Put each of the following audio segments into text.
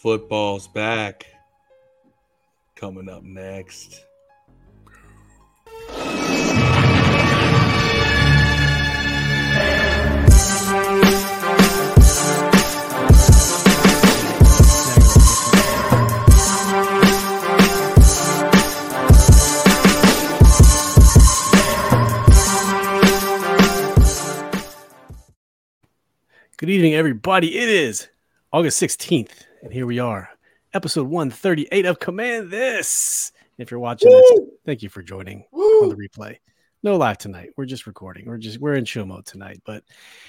Football's back. Coming up next. Good evening, everybody. It is August 16th, and here we are, episode 138 of Command This. If you're watching this, thank you for joining on the replay. No live tonight. We're just recording. We're just we're in chill mode tonight. But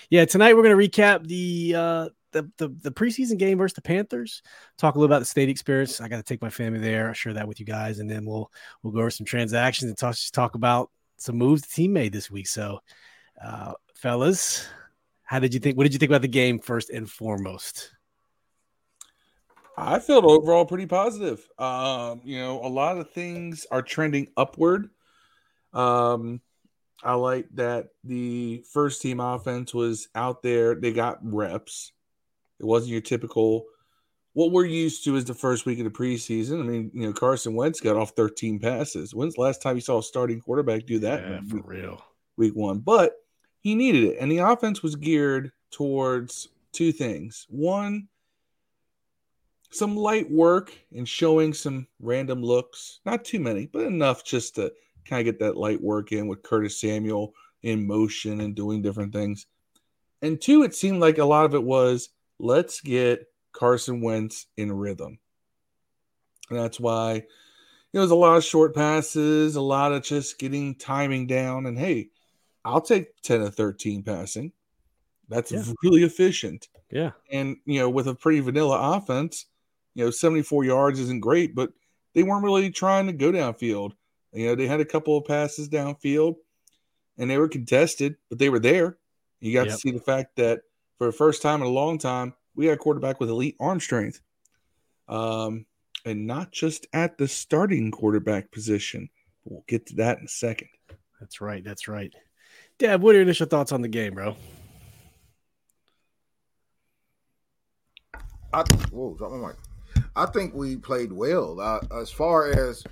yeah, tonight we're gonna recap the uh the, the the preseason game versus the Panthers. Talk a little about the state experience. I got to take my family there. I'll share that with you guys, and then we'll we'll go over some transactions and talk talk about some moves the team made this week. So, uh, fellas, how did you think? What did you think about the game first and foremost? I felt overall pretty positive. Um, you know, a lot of things are trending upward. Um, I like that the first team offense was out there. They got reps. It wasn't your typical what we're used to is the first week of the preseason. I mean, you know, Carson Wentz got off 13 passes. When's the last time you saw a starting quarterback do that? Yeah, for real. Week one. But he needed it. And the offense was geared towards two things. One, some light work and showing some random looks. Not too many, but enough just to kind of get that light work in with Curtis Samuel in motion and doing different things. And two, it seemed like a lot of it was let's get Carson Wentz in rhythm. And that's why it was a lot of short passes, a lot of just getting timing down. And hey, I'll take 10 to 13 passing. That's yeah. really efficient. Yeah. And, you know, with a pretty vanilla offense, you know, 74 yards isn't great, but they weren't really trying to go downfield. You know, they had a couple of passes downfield and they were contested, but they were there. You got yep. to see the fact that for the first time in a long time, we had a quarterback with elite arm strength. Um, and not just at the starting quarterback position. We'll get to that in a second. That's right. That's right. Dad, what are your initial thoughts on the game, bro? I whoa, drop my mic. I think we played well. Uh, as far as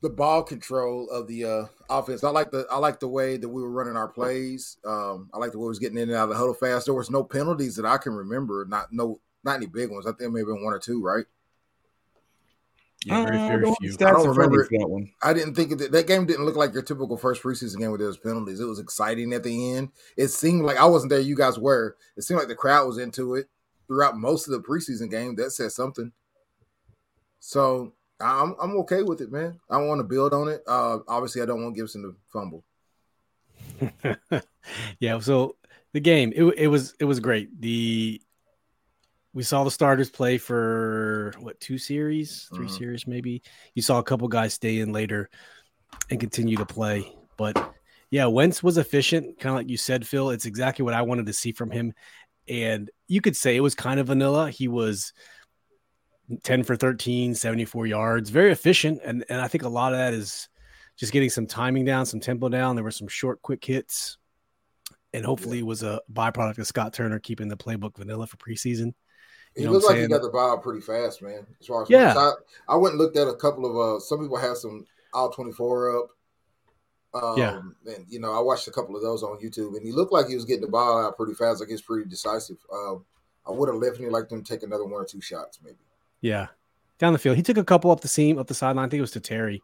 the ball control of the uh, offense, I like the I like the way that we were running our plays. Um, I like the way we was getting in and out of the huddle fast. There was no penalties that I can remember. Not no not any big ones. I think maybe one or two, right? Yeah, very, very uh, few. I don't remember that one. I didn't think that that game didn't look like your typical first preseason game with those penalties. It was exciting at the end. It seemed like I wasn't there. You guys were. It seemed like the crowd was into it throughout most of the preseason game. That says something. So I'm I'm okay with it, man. I want to build on it. Uh, obviously, I don't want Gibson to fumble. yeah. So the game, it, it was it was great. The we saw the starters play for what two series, 3 mm-hmm. series maybe. You saw a couple guys stay in later and continue to play, but yeah, Wentz was efficient, kind of like you said, Phil. It's exactly what I wanted to see from him, and you could say it was kind of vanilla. He was 10 for 13, 74 yards, very efficient, and and I think a lot of that is just getting some timing down, some tempo down. There were some short, quick hits, and hopefully, it was a byproduct of Scott Turner keeping the playbook vanilla for preseason. You he looked like he got the ball pretty fast, man. As far as yeah, I, I, went and looked at a couple of uh some people have some all twenty four up. Um, yeah, and you know I watched a couple of those on YouTube, and he looked like he was getting the ball out pretty fast. Like he's pretty decisive. Um, I would have definitely liked him to take another one or two shots, maybe. Yeah, down the field, he took a couple up the seam, up the sideline. I think it was to Terry.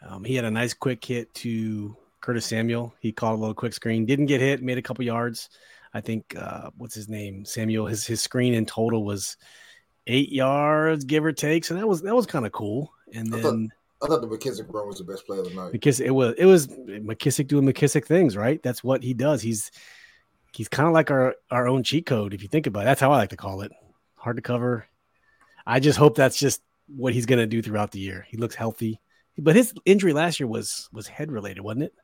Um, he had a nice quick hit to Curtis Samuel. He caught a little quick screen, didn't get hit, made a couple yards. I think uh, what's his name, Samuel. His his screen in total was eight yards, give or take. So that was that was kind of cool. And then I thought, the McKissic run was the best play of the night. Because it was it was McKissic doing McKissic things, right? That's what he does. He's he's kind of like our our own cheat code if you think about it. That's how I like to call it. Hard to cover. I just hope that's just what he's going to do throughout the year. He looks healthy, but his injury last year was was head related, wasn't it?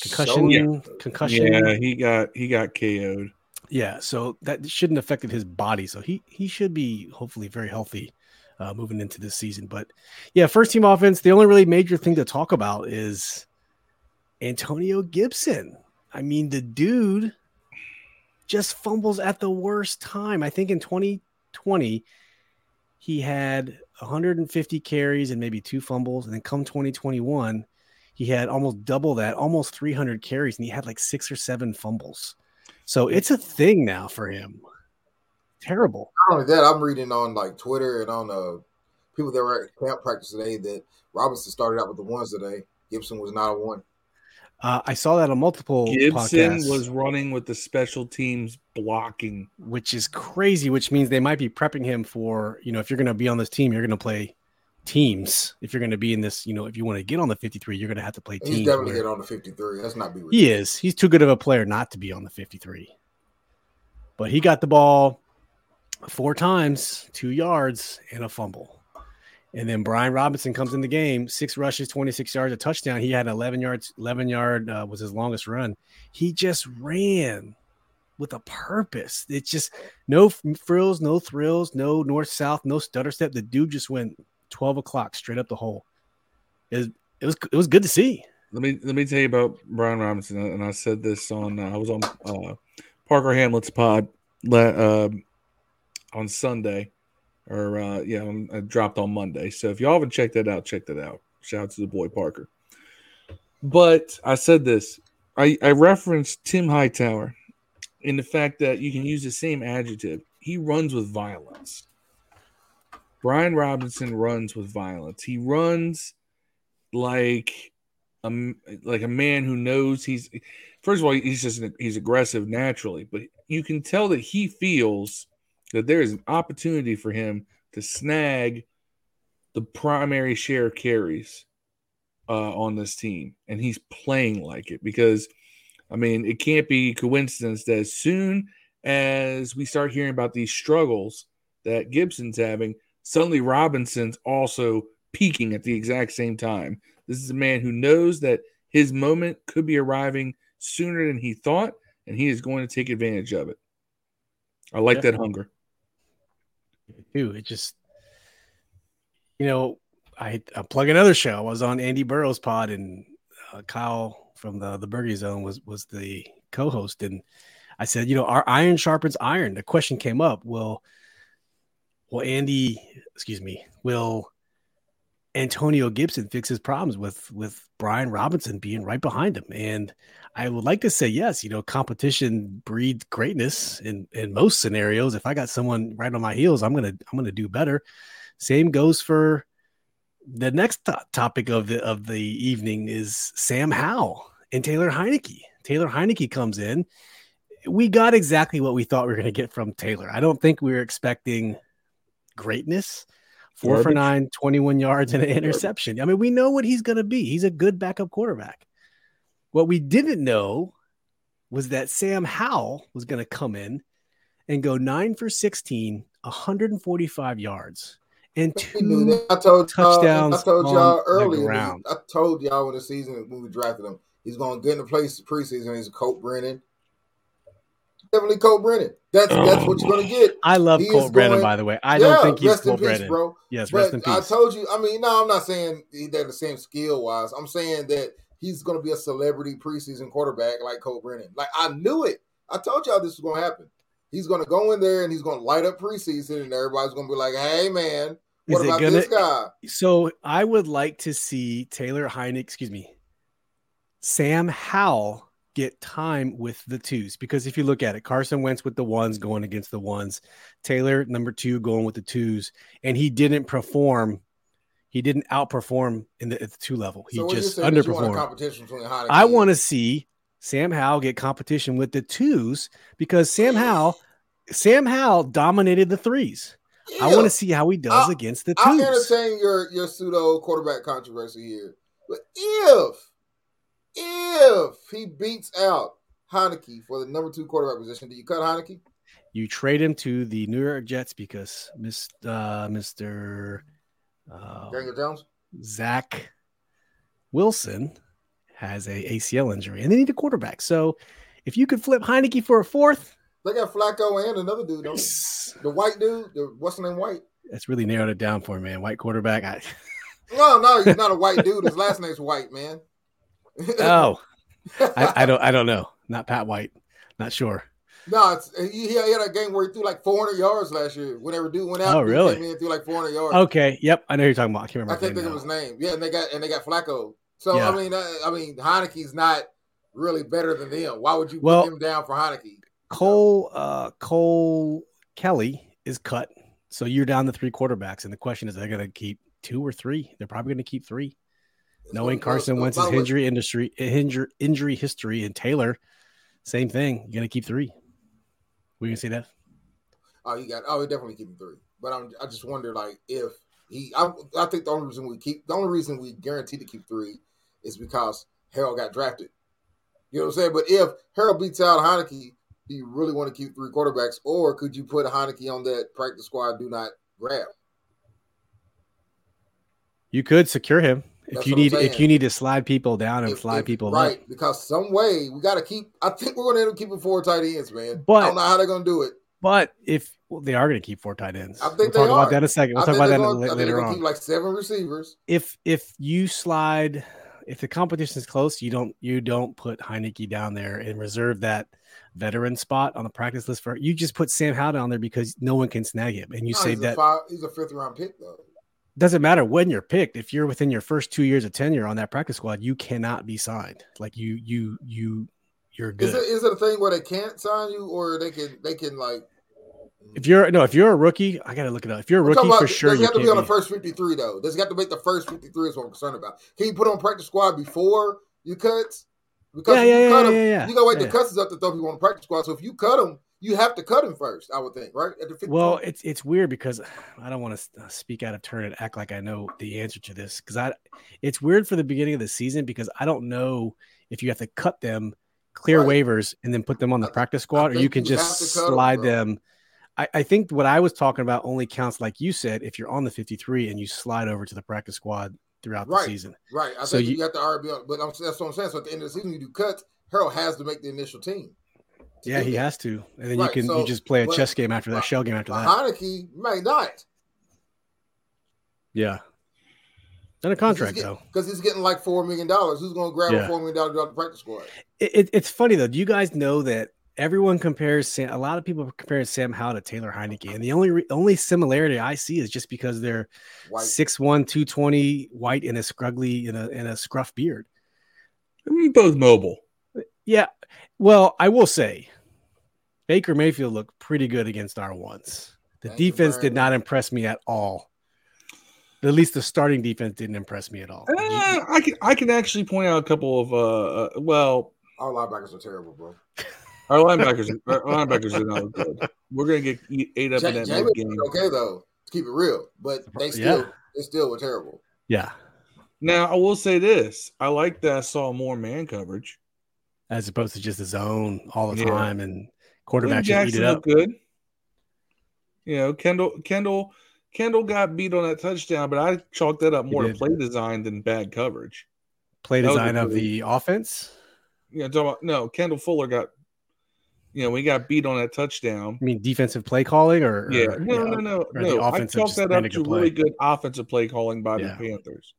concussion, so, yeah. concussion. Yeah, he got he got KO'd. Yeah, so that shouldn't affected his body. So he he should be hopefully very healthy uh, moving into this season. But yeah, first team offense. The only really major thing to talk about is Antonio Gibson. I mean, the dude just fumbles at the worst time. I think in 2020, he had 150 carries and maybe two fumbles. And then come 2021, he had almost double that, almost 300 carries, and he had like six or seven fumbles. So it's a thing now for him. Terrible. Not only that, I'm reading on like Twitter and on uh, people that were at camp practice today that Robinson started out with the ones today. Gibson was not a one. Uh, I saw that on multiple. Gibson podcasts, was running with the special teams blocking, which is crazy. Which means they might be prepping him for you know if you're going to be on this team, you're going to play teams. If you're going to be in this, you know, if you want to get on the 53, you're going to have to play teams. He's definitely get on the 53. That's not be. He is. He's too good of a player not to be on the 53. But he got the ball four times, two yards, and a fumble. And then Brian Robinson comes in the game, six rushes, 26 yards, a touchdown. He had 11 yards, 11 yard uh, was his longest run. He just ran with a purpose. It's just no frills, no thrills, no north south, no stutter step. The dude just went 12 o'clock straight up the hole. It was, it was, it was good to see. Let me let me tell you about Brian Robinson, and I said this on uh, I was on uh, Parker Hamlet's pod uh, on Sunday or uh, yeah, I dropped on Monday. So if y'all haven't checked that out, check that out. Shout out to the boy Parker. But I said this. I, I referenced Tim Hightower in the fact that you can use the same adjective. He runs with violence. Brian Robinson runs with violence. He runs like a like a man who knows he's first of all he's just he's aggressive naturally, but you can tell that he feels that there is an opportunity for him to snag the primary share carries uh, on this team, and he's playing like it because, I mean, it can't be coincidence that as soon as we start hearing about these struggles that Gibson's having, suddenly Robinson's also peaking at the exact same time. This is a man who knows that his moment could be arriving sooner than he thought, and he is going to take advantage of it. I like yeah. that hunger too. It just, you know, I, I plug another show. I was on Andy Burrows pod, and uh, Kyle from the the Burger Zone was was the co-host, and I said, you know, our iron sharpens iron. The question came up: Will will Andy, excuse me, will Antonio Gibson fix his problems with with Brian Robinson being right behind him? And I would like to say yes. You know, competition breeds greatness in in most scenarios. If I got someone right on my heels, I'm gonna I'm gonna do better. Same goes for the next topic of the of the evening is Sam Howell and Taylor Heinicke. Taylor Heinicke comes in. We got exactly what we thought we were going to get from Taylor. I don't think we were expecting greatness. Four Garbage. for nine, 21 yards, and an interception. I mean, we know what he's going to be. He's a good backup quarterback. What we didn't know was that Sam Howell was going to come in and go nine for 16, 145 yards, and two I told touchdowns. I told y'all earlier. I told y'all when the season when we drafted him, he's going to get in the place preseason. He's a Colt Brennan. Definitely Colt Brennan. That's oh, that's what you're going to oh. get. I love he Colt Brennan, going, by the way. I yeah, don't think he's Colt peace, Brennan, bro. Yes, but rest in peace. I told you. I mean, no, I'm not saying they're the same skill wise. I'm saying that he's going to be a celebrity preseason quarterback like Colt Brennan. Like I knew it. I told y'all this was going to happen. He's going to go in there and he's going to light up preseason, and everybody's going to be like, "Hey, man, what Is about gonna, this guy?" So I would like to see Taylor Heinicke, excuse me, Sam Howell get time with the twos because if you look at it, Carson Wentz with the ones going against the ones, Taylor number two going with the twos, and he didn't perform he didn't outperform in the, the two level. He so just underperformed. competition between I want to see Sam Howell get competition with the twos because Sam Howell, Sam Howell dominated the threes. I want to see how he does i against the twos. i entertain your your pseudo quarterback controversy here, but if if he beats out Heinicke for the number two quarterback position, do you cut Heinicke? You trade him to the New York Jets because Mr. Uh, Mr. Uh, Daniel Jones, Zach Wilson has a ACL injury, and they need a quarterback. So, if you could flip Heinicke for a fourth, they got Flacco and another dude, don't The white dude, the what's the name? White. That's really narrowed it down for me, man. White quarterback. I... no, no, he's not a white dude. His last name's White, man. Oh, I, I, don't, I don't know. Not Pat White. Not sure. No, it's, he, he had a game where he threw like 400 yards last year. Whenever dude went out, oh really? Came in threw like 400 yards. Okay, yep, I know you're talking about. I can't remember. I can't think now. of his name. Yeah, and they got and they got Flacco. So yeah. I mean, uh, I mean, Heinicke's not really better than them. Why would you well, put him down for Heinicke? Cole, uh, Cole Kelley is cut, so you're down to three quarterbacks, and the question is, are they going to keep two or three? They're probably going to keep three. Knowing Carson Wentz's injury industry, injury, injury history, and Taylor, same thing. You're to keep three. We can see that. Oh, you got. Oh, we definitely keep three. But I'm, I just wonder, like, if he. I, I think the only reason we keep, the only reason we guarantee to keep three, is because Howell got drafted. You know what I'm saying? But if Howell beats out Heinicke, do you really want to keep three quarterbacks, or could you put Heinicke on that practice squad? Do not grab. You could secure him if you need if you need to slide people down and if, slide if, people right up. because some way we got to keep. I think we're going to end up keeping four tight ends, man. But I don't know how they're going to do it. But if well, they are going to keep four tight ends, I think we'll talk are. about that in a second. We'll I talk about that going, later on. Keep like seven receivers. If if you slide, if the competition is close, you don't you don't put Heinicke down there and reserve that veteran spot on the practice list for you. Just put Sam Howell down there because no one can snag him, and you no, save that. Five, he's a fifth round pick though doesn't matter when you're picked. If you're within your first two years of tenure on that practice squad, you cannot be signed. Like you, you, you, you're good. Is it, is it a thing where they can't sign you, or they can, they can like? If you're no, if you're a rookie, I gotta look it up. If you're a rookie, about, for sure, you have to be on the first fifty three though. Does he have to make the first fifty three? Is what I'm concerned about. Can you put on practice squad before you cut? Because yeah, yeah, you yeah, cut yeah, yeah, yeah. you gotta wait yeah. the cuts up to throw people on the practice squad. So if you cut them, you have to cut him first, I would think, right? well, it's it's weird because I don't want to uh, speak out of turn and act like I know the answer to this because I it's weird for the beginning of the season because I don't know if you have to cut them, clear right. waivers, and then put them on the practice squad, or you can you just slide them. them. I, I think what I was talking about only counts, like you said, if you're on the 53 and you slide over to the practice squad throughout right. the season. Right. I so think you, you have to RB, but I'm, that's what I'm saying. So at the end of the season, you do cuts. Howell has to make the initial team. Yeah, he has to, and then right, you can so, you just play a but, chess game after that, shell game after that. Heinicke may not. Yeah, and a contract getting, though, because he's getting like four million dollars. Who's going to grab yeah. a four million dollar to practice squad? It, it, it's funny though. Do you guys know that everyone compares Sam? A lot of people compare Sam Howell to Taylor Heinicke, and the only re, only similarity I see is just because they're six one, two twenty, white, and a scruggly in a in a scruff beard. I mean, both mobile. Yeah. Well, I will say Baker Mayfield looked pretty good against our ones. The Thank defense did not impress me at all. At least the starting defense didn't impress me at all. Uh, I can I can actually point out a couple of uh, uh well our linebackers are terrible, bro. Our linebackers our linebackers are not good. We're gonna get ate up J- in that James game. Okay though, to keep it real, but they still yeah. they still were terrible. Yeah. Now I will say this: I like that I saw more man coverage as opposed to just the zone all the yeah. time and quarterback eat it up. Good. You know, Kendall Kendall Kendall got beat on that touchdown, but I chalked that up more to play design than bad coverage. Play design of the offense. Yeah, you know, no. Kendall Fuller got. You know, we got beat on that touchdown. I mean, defensive play calling, or, yeah, or, no, no, no, no, no. I chalked that up to really good offensive play calling by yeah. the Panthers,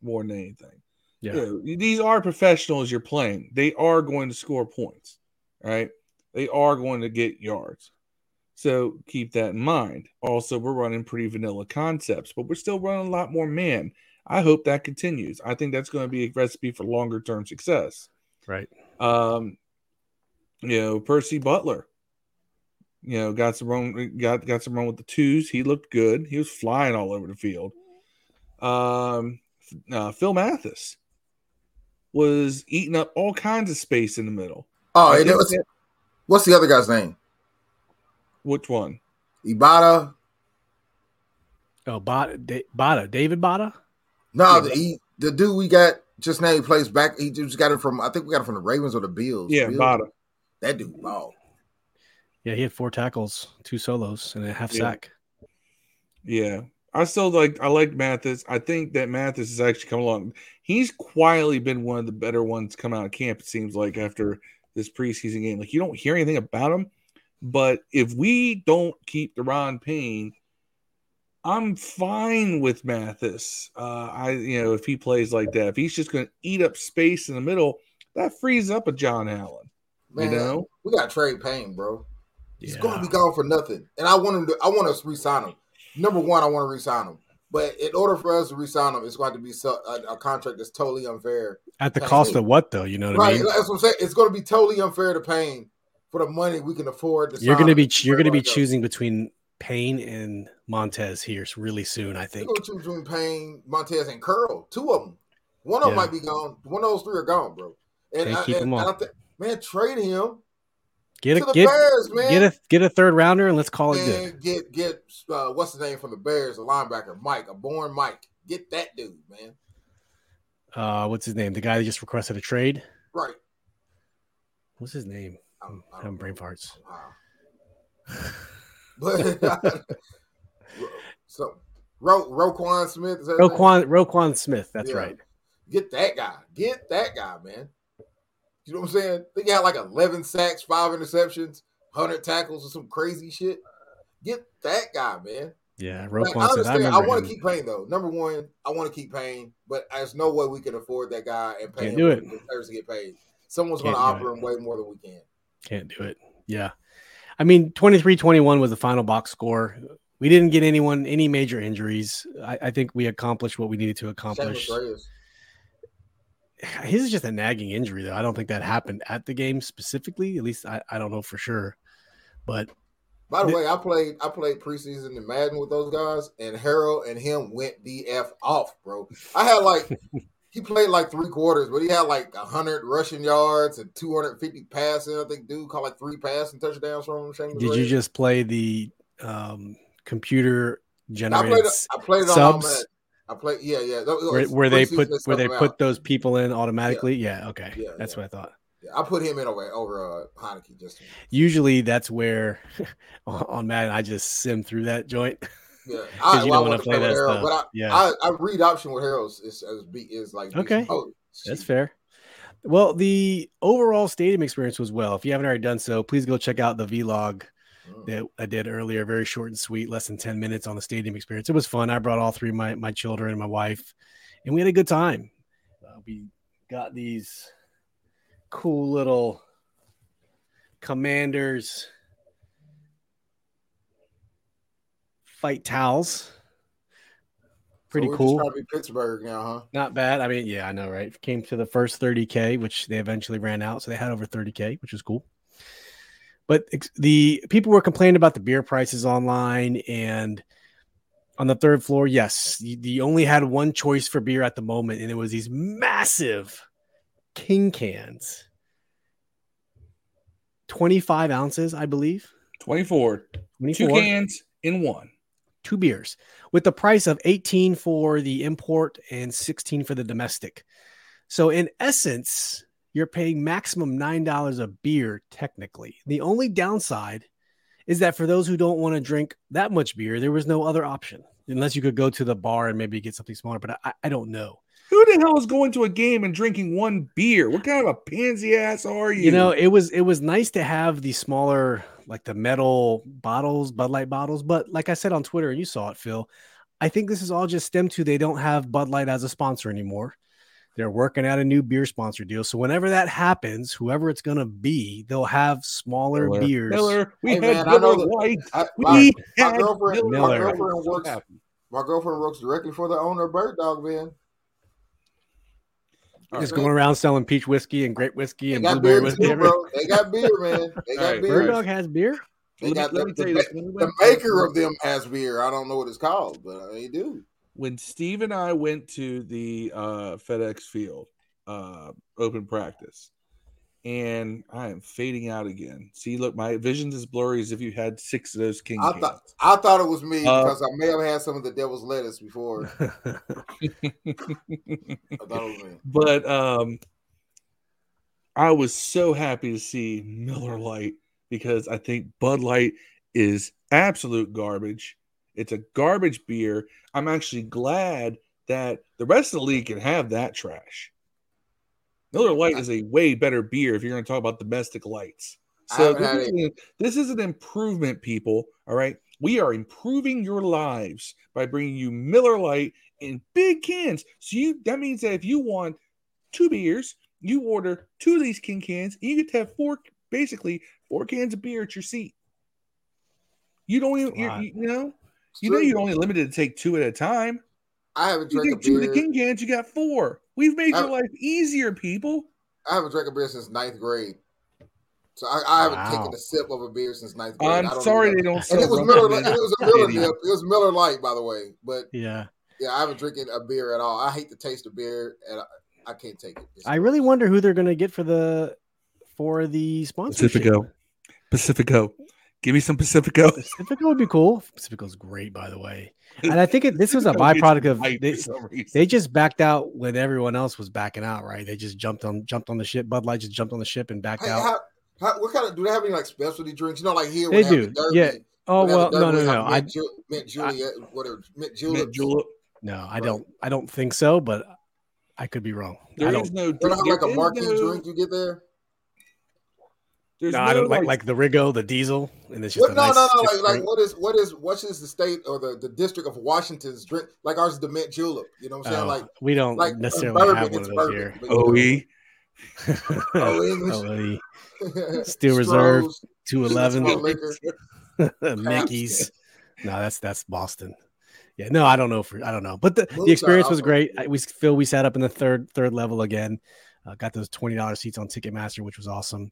more than anything. Yeah. yeah. These are professionals you're playing. They are going to score points, right? They are going to get yards. So keep that in mind. Also, we're running pretty vanilla concepts, but we're still running a lot more man. I hope that continues. I think that's going to be a recipe for longer term success. Right. Um, you know, Percy Butler, you know, got some run, got got some run with the twos. He looked good. He was flying all over the field. Um, uh, Phil Mathis, was eating up all kinds of space in the middle. Oh, it was, that, what's the other guy's name? Which one? Obada. Oh, Bada, Bada, David Bada. No, yeah, the, he, the dude we got just now he plays back. He just got it from I think we got it from the Ravens or the Bills. Yeah, Bills. Bada. That dude, ball. Yeah, he had four tackles, two solos, and a half yeah. sack. Yeah, I still like I like Mathis. I think that Mathis has actually come along. He's quietly been one of the better ones come out of camp. It seems like after this preseason game, like you don't hear anything about him. But if we don't keep Daron Payne, I'm fine with Mathis. Uh, I you know if he plays like that, if he's just going to eat up space in the middle, that frees up a John Allen. Man, you know, we got trade Payne, bro. He's yeah. going to be gone for nothing, and I want him to. I want us to resign him. Number one, I want to resign him. But in order for us to resign him, it's going to be so, a, a, contract that's totally unfair. At the cost of what, though? You know what right, I mean? That's what I'm saying. It's going to be totally unfair to Payne for the money we can afford. To you're going to be you're going to be choosing between Payne and Montez here really soon. I think. You're Choose between Payne, Montez, and Curl. Two of them. One of yeah. them might be gone. One of those three are gone, bro. And, Can't I, keep and, them all. Th- man, trade him. Get a get, Bears, get a get a third rounder and let's call it good. Get get uh, what's the name from the Bears, a linebacker, Mike, a born Mike. Get that dude, man. Uh, what's his name? The guy that just requested a trade. Right. What's his name? I'm, I'm having brain farts. Wow. but so Ro, Roquan Smith. Roquan Roquan Smith. That's yeah. right. Get that guy. Get that guy, man. You know what I'm saying? They got like 11 sacks, five interceptions, 100 tackles, or some crazy shit. Get that guy, man. Yeah, Roquan like, I understand. I, I want to keep Payne though. Number one, I want to keep Payne, but there's no way we can afford that guy and pay Can't him do it. to get paid. Someone's going to offer him way more than we can. Can't do it. Yeah. I mean, 23 21 was the final box score. We didn't get anyone, any major injuries. I, I think we accomplished what we needed to accomplish his is just a nagging injury though. I don't think that happened at the game specifically. At least I, I don't know for sure. But by the way, I played I played preseason in Madden with those guys, and Howell and him went the f off, bro. I had like he played like three quarters, but he had like hundred rushing yards and two hundred fifty passing. I think dude caught like three passing touchdowns from him. Did you just play the um, computer generated I played, I played subs? I play. Yeah, yeah. Where, where they put where they put out. those people in automatically. Yeah. yeah okay. Yeah, that's yeah. what I thought. Yeah, I put him in over over uh, Heinicke just. Usually, that's where on Madden I just sim through that joint. Yeah, I, you well, don't want to play that Howell, stuff. But I, yeah, I, I, read option with Howell is is, is like okay. Oh, that's fair. Well, the overall stadium experience was well. If you haven't already done so, please go check out the vlog that I did earlier. Very short and sweet, less than 10 minutes on the stadium experience. It was fun. I brought all three of my, my children and my wife, and we had a good time. Uh, we got these cool little commanders fight towels. Pretty so cool. Pittsburgh now, huh? Not bad. I mean, yeah, I know, right? Came to the first 30k, which they eventually ran out, so they had over 30k, which is cool. But the people were complaining about the beer prices online and on the third floor, yes, you, only had one choice for beer at the moment, and it was these massive king cans. 25 ounces, I believe. 24. 24. Two cans in one. Two beers with the price of 18 for the import and 16 for the domestic. So, in essence, you're paying maximum $9 a beer, technically. The only downside is that for those who don't want to drink that much beer, there was no other option unless you could go to the bar and maybe get something smaller. But I, I don't know. Who the hell is going to a game and drinking one beer? What kind of a pansy ass are you? You know, it was it was nice to have the smaller, like the metal bottles, Bud Light bottles. But like I said on Twitter, and you saw it, Phil, I think this is all just stemmed to they don't have Bud Light as a sponsor anymore. They're working out a new beer sponsor deal. So whenever that happens, whoever it's gonna be, they'll have smaller Miller. beers. Miller, we hey, had man, Miller White. I, we my, had my girlfriend, Miller. My girlfriend works. My girlfriend works directly for the owner of Bird Dog, man. Just going around selling peach whiskey and grape whiskey and blueberry whiskey. Too, bro. They got beer, man. They got right. beer. Bird Dog has beer. They got the, the, the, maker of them has beer. I don't know what it's called, but uh, they do when Steve and I went to the uh, FedEx Field uh, open practice, and I am fading out again. See, look, my vision's as blurry as if you had six of those king. I thought I thought it was me uh, because I may have had some of the devil's lettuce before. I thought it was me. But um, I was so happy to see Miller Lite because I think Bud Light is absolute garbage. It's a garbage beer. I'm actually glad that the rest of the league can have that trash. Miller Lite is a way better beer if you're going to talk about domestic lights. So this is, an, this is an improvement, people. All right. We are improving your lives by bringing you Miller Lite in big cans. So you that means that if you want two beers, you order two of these king cans, and you get to have four basically four cans of beer at your seat. You don't even, you, you know, you know, you're only limited to take two at a time. I haven't drank you take two of the king cans. You got four. We've made your life easier, people. I haven't drank a beer since ninth grade. So I, I haven't wow. taken a sip of a beer since ninth grade. I'm sorry they don't. And it was Miller. It was a Miller It was Miller Lite, by the way. But yeah, yeah, I haven't drinking a beer at all. I hate the taste of beer, and I, I can't take it. It's I really wonder who they're going to get for the for the sponsorship. Pacifico, Pacifico. Give me some Pacifico. Pacifico would be cool. Pacifico's great, by the way. And I think it, this was a byproduct of they, they just backed out when everyone else was backing out, right? They just jumped on jumped on the ship. Bud Light just jumped on the ship and backed hey, out. How, how, what kind of do they have any like specialty drinks? You know, like here they do. yeah. Oh well, no, no, no. I mint Juliet, whatever, mint julep. Mint julep. No, I right. don't. I don't think so, but I could be wrong. There is no. Drink, have like a marquee no, drink you get there. There's no, no I don't like like the Rigo, the diesel, and it's just what, no, nice, no, no, Like, like what is what is what is the state or the, the district of Washington's drink? Like ours is the mint julep. You know what I'm saying? Oh, like we don't like necessarily bourbon, have one of those here. OE. oh, English. Steel Reserve, two eleven, Mickey's. No, that's that's Boston. Yeah, no, I don't know for I don't know, but the, the experience was great. I, we feel we sat up in the third third level again. Uh, got those twenty dollars seats on Ticketmaster, which was awesome.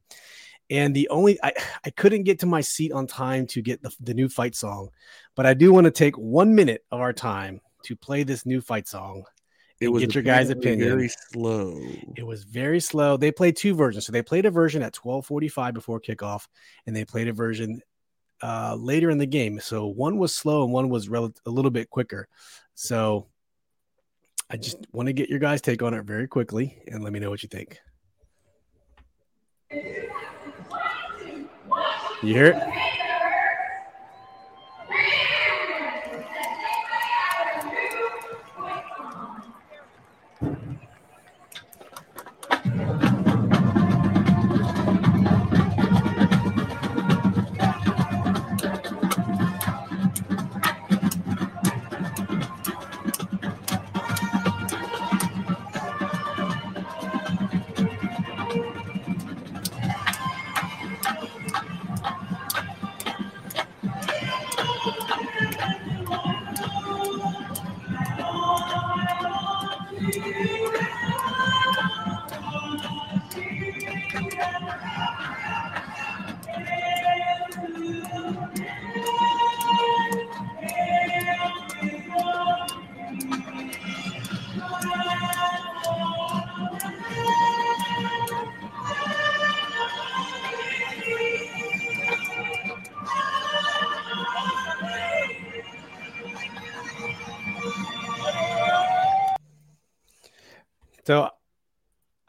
And the only I, I couldn't get to my seat on time to get the, the new fight song, but I do want to take one minute of our time to play this new fight song it was get your guys' opinion. Very slow. It was very slow. They played two versions. So they played a version at 12:45 before kickoff, and they played a version uh, later in the game. So one was slow and one was rel- a little bit quicker. So I just want to get your guys' take on it very quickly, and let me know what you think. You hear it?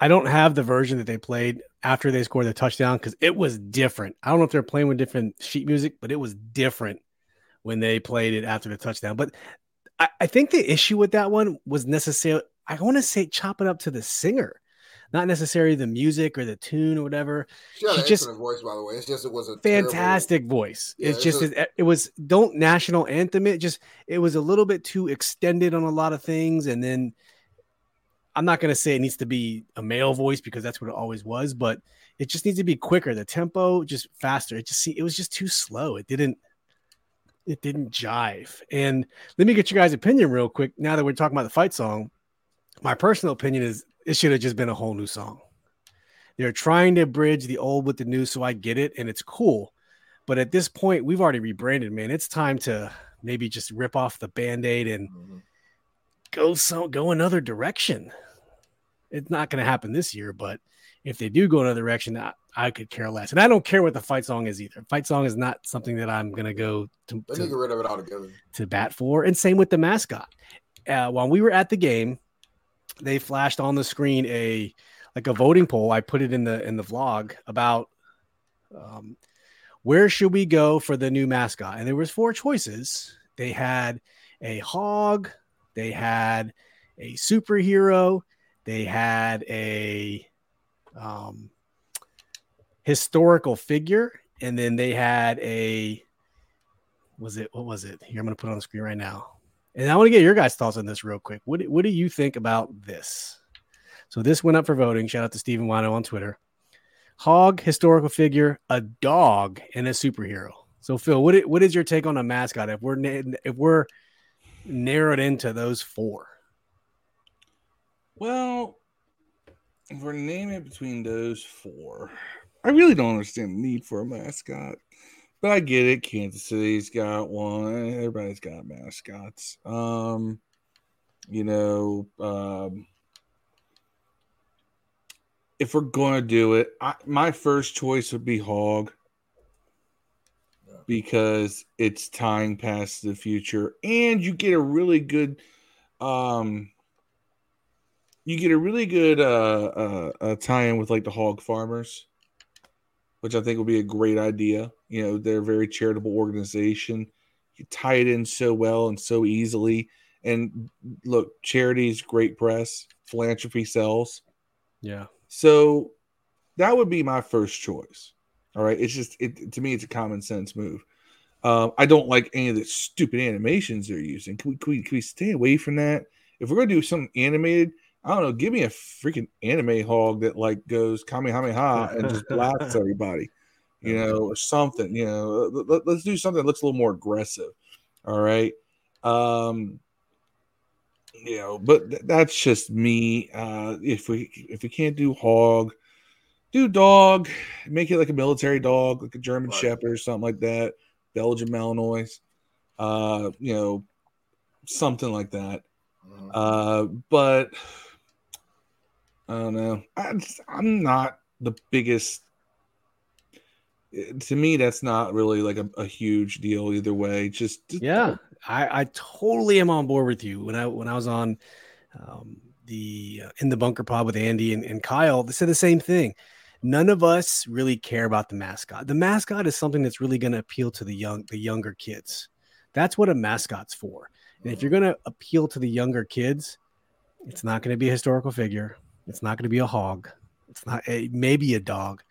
I don't have the version that they played after they scored the touchdown because it was different. I don't know if they're playing with different sheet music, but it was different when they played it after the touchdown. But I, I think the issue with that one was necessarily, I want to say, chop it up to the singer, not necessarily the music or the tune or whatever. She, she just voice, by the way. It's just it was a fantastic terrible... voice. Yeah, it's, it's just a... it was don't national anthem it. Just it was a little bit too extended on a lot of things, and then I'm not going to say it needs to be a male voice because that's what it always was, but it just needs to be quicker. The tempo just faster. It just see, it was just too slow. It didn't it didn't jive. And let me get your guys' opinion real quick. Now that we're talking about the fight song, my personal opinion is it should have just been a whole new song. They're trying to bridge the old with the new, so I get it, and it's cool. But at this point, we've already rebranded, man. It's time to maybe just rip off the band-aid and mm-hmm. go so go another direction it's not going to happen this year, but if they do go another direction, I, I, could care less. And I don't care what the fight song is either. Fight song is not something that I'm going to go to, to get rid of it altogether to bat for. And same with the mascot. Uh, while we were at the game, they flashed on the screen a like a voting poll. I put it in the in the vlog about um, where should we go for the new mascot, and there was four choices. They had a hog, they had a superhero, they had a um, historical figure, and then they had a was it what was it? Here I'm going to put on the screen right now, and I want to get your guys' thoughts on this real quick. What what do you think about this? So this went up for voting. Shout out to Stephen Wino on Twitter. hog, historical figure, a dog, and a superhero. So Phil, what what is your take on a mascot if we're if we're narrowed into those four? Well, if we're naming between those four, I really don't understand the need for a mascot. But I get it. Kansas City's got one. Everybody's got mascots. Um, you know, um, if we're going to do it, I, my first choice would be Hog because it's tying past the future and you get a really good um you get a really good uh uh, uh tie-in with like the hog farmers which i think would be a great idea. You know they're a very charitable organization. You tie it in so well and so easily. And look charities great press. Philanthropy sells. Yeah. So that would be my first choice. All right, it's just it to me, it's a common sense move. Um, I don't like any of the stupid animations they're using. Can we, can we, can we stay away from that? If we're gonna do something animated, I don't know. Give me a freaking anime hog that like goes kamehameha and just blasts everybody, you know, or something. You know, let, us do something that looks a little more aggressive. All right. Um, you know, but th- that's just me. Uh, if we if we can't do hog, do dog, make it like a military dog, like a German right. Shepherd or something like that, Belgian Malinois, uh, you know, something like that. Mm-hmm. Uh, but I don't know. I just, I'm not the biggest. To me, that's not really like a, a huge deal either way. Just, just yeah, I, I totally am on board with you. When I when I was on um, the uh, in the bunker pod with Andy and, and Kyle, they said the same thing none of us really care about the mascot. The mascot is something that's really going to appeal to the young, the younger kids. That's what a mascot's for. And if you're going to appeal to the younger kids, it's not going to be a historical figure. It's not going to be a hog. It's not a, maybe a dog.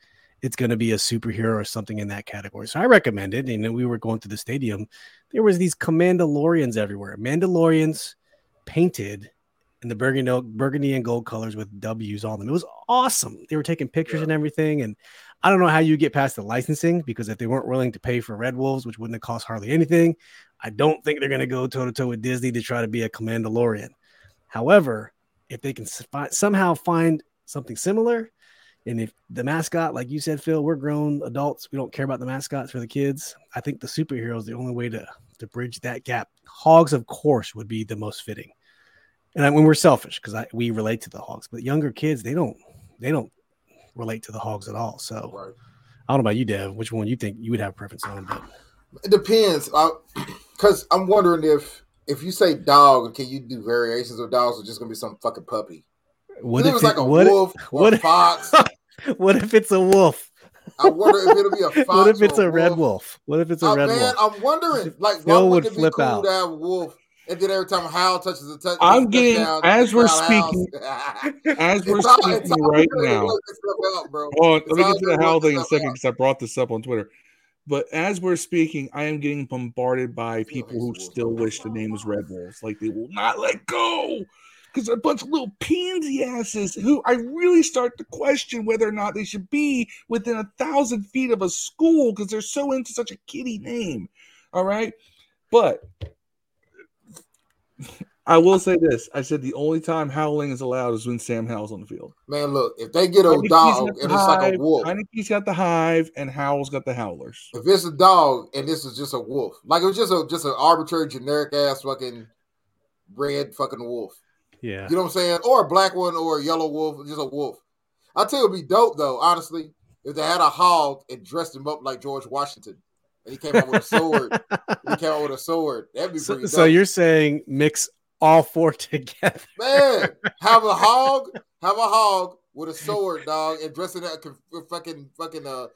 It's going to be a superhero or something in that category. So I recommend it. And we were going to the stadium. There was these Commandalorians everywhere. Mandalorians painted in the burgundy, burgundy and gold colors with W's on them. It was awesome. They were taking pictures yeah. and everything. And I don't know how you get past the licensing because if they weren't willing to pay for Red Wolves, which wouldn't have cost hardly anything, I don't think they're going to go toe to toe with Disney to try to be a Commandalorian. However, if they can somehow find something similar, and if the mascot, like you said, Phil, we're grown adults, we don't care about the mascots for the kids. I think the superhero is the only way to to bridge that gap. Hogs, of course, would be the most fitting and I, when we're selfish because we relate to the hogs, but younger kids they don't they don't relate to the hogs at all. So right. I don't know about you, Dev. Which one you think you would have preference on? But it depends, because I'm wondering if if you say dog, can you do variations of dogs, or just gonna be some fucking puppy? What if, if it's like a what wolf if, or what a fox? what if it's a wolf? I wonder if it'll be a fox. what if it's a, a red wolf? What if it's a uh, red man, wolf? I'm wondering, like, Phil why would it be cool out. to have a wolf and then every time Howell touches a touch, I'm getting as we're speaking, as we're all, speaking right now. Out, bro. Oh, let me get to the Howell thing in a second because I brought this up on Twitter. But as we're speaking, I am getting bombarded by people who still wish the name was Red Wolves. Like they will not let go because a bunch of little pansy asses who I really start to question whether or not they should be within a thousand feet of a school because they're so into such a kitty name. All right. But I will say this. I said the only time howling is allowed is when Sam Howell's on the field. Man, look, if they get a dog and it's hive, like a wolf. Heinicke's got the hive and Howell's got the howlers. If it's a dog and this is just a wolf, like it was just a just an arbitrary generic ass fucking red fucking wolf. Yeah. You know what I'm saying? Or a black one or a yellow wolf, just a wolf. I tell you it'd be dope though, honestly, if they had a hog and dressed him up like George Washington and he came out with a sword. he came out with a sword. That'd be pretty. So, so, you're saying mix all four together? Man, have a hog, have a hog with a sword, dog, and dress it up fucking fucking uh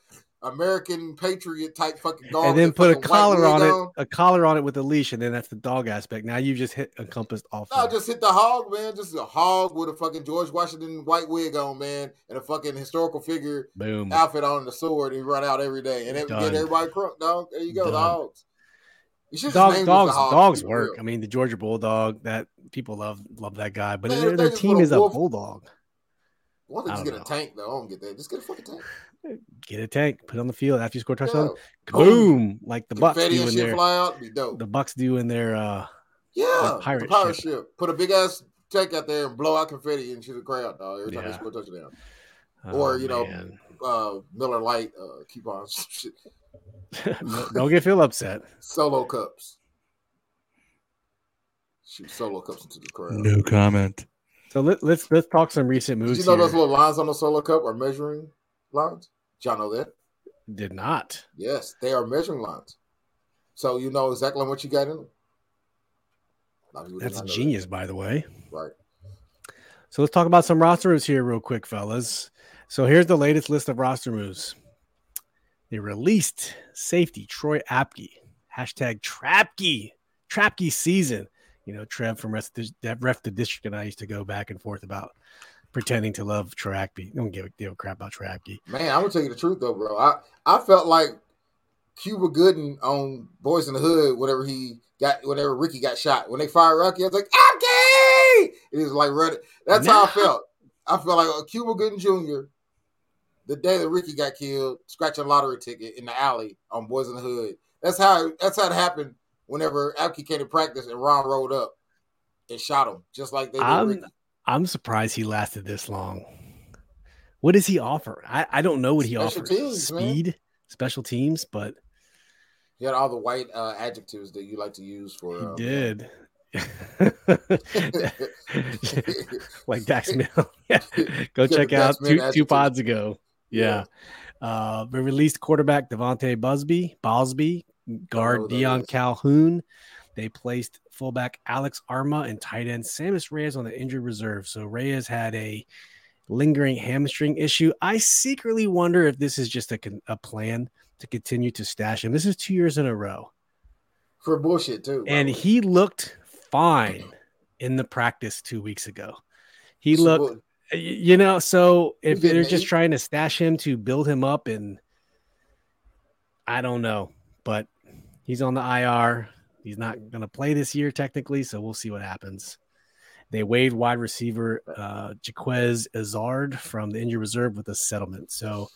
American patriot type fucking dog, and then put a collar on it, a collar on it with a leash, and then that's the dog aspect. Now you've just hit encompassed all. No, just hit the hog, man. Just a hog with a fucking George Washington white wig on, man, and a fucking historical figure boom outfit on the sword, and run out every day, and then get everybody crunk, dog. There you go, Done. the hogs. Dog, dogs, dogs work. I mean, the Georgia Bulldog that people love love that guy, but their, their team is a bulldog. Why don't you get know. a tank though? I don't get that. Just get a fucking tank. Get a tank, put it on the field after you score a touchdown. Yeah. Boom! Like the Bucks do in their fly out, be dope. The Bucks do in their uh yeah pirate, pirate ship. ship. Put a big ass tank out there and blow out confetti into the crowd, dog. Every time yeah. they score a touchdown. Oh, or you man. know, uh, Miller Lite uh, coupons. Don't get Phil upset. Solo cups. Shoot solo cups into the crowd. No comment. So let, us let's, let's talk some recent moves. Did you know here. those little lines on the solo cup are measuring lines? Did y'all know that? Did not. Yes, they are measuring lines. So you know exactly what you got in them. That's genius, that. by the way. Right. So let's talk about some roster moves here, real quick, fellas. So here's the latest list of roster moves. They released safety Troy Apke. Hashtag Trapke. Trapke season. You know, Trev from Ref the, Ref the District and I used to go back and forth about pretending to love Troy Apke. Don't give a deal crap about Troy Apke. Man, I'm gonna tell you the truth though, bro. I, I felt like Cuba Gooding on Boys in the Hood, whatever he got, whenever Ricky got shot. When they fired Rocky, I was like, Apke! It was like running. That's how I felt. I felt like a Cuba Gooding Jr. The day that Ricky got killed, scratching a lottery ticket in the alley on Boys in the Hood. That's how that's how it happened whenever Apke came to practice and Ron rolled up and shot him, just like they did I'm, Ricky. I'm surprised he lasted this long. What does he offer? I, I don't know what he special offers. Teams, Speed, man. special teams, but he had all the white uh, adjectives that you like to use for. He um, did. like Dax Milne. yeah. Go check out two, two pods ago. Yeah. Uh, we released quarterback Devontae Busby, Bosby, guard Deion Calhoun. They placed fullback Alex Armah and tight end Sammis Reyes on the injured reserve. So Reyes had a lingering hamstring issue. I secretly wonder if this is just a, a plan to continue to stash him. This is two years in a row. For bullshit, too. And he looked fine in the practice two weeks ago. He looked, you know, so if they're just trying to stash him to build him up, and I don't know, but he's on the IR. He's not going to play this year technically, so we'll see what happens. They waived wide receiver uh, Jaquez Azard from the injury reserve with a settlement. So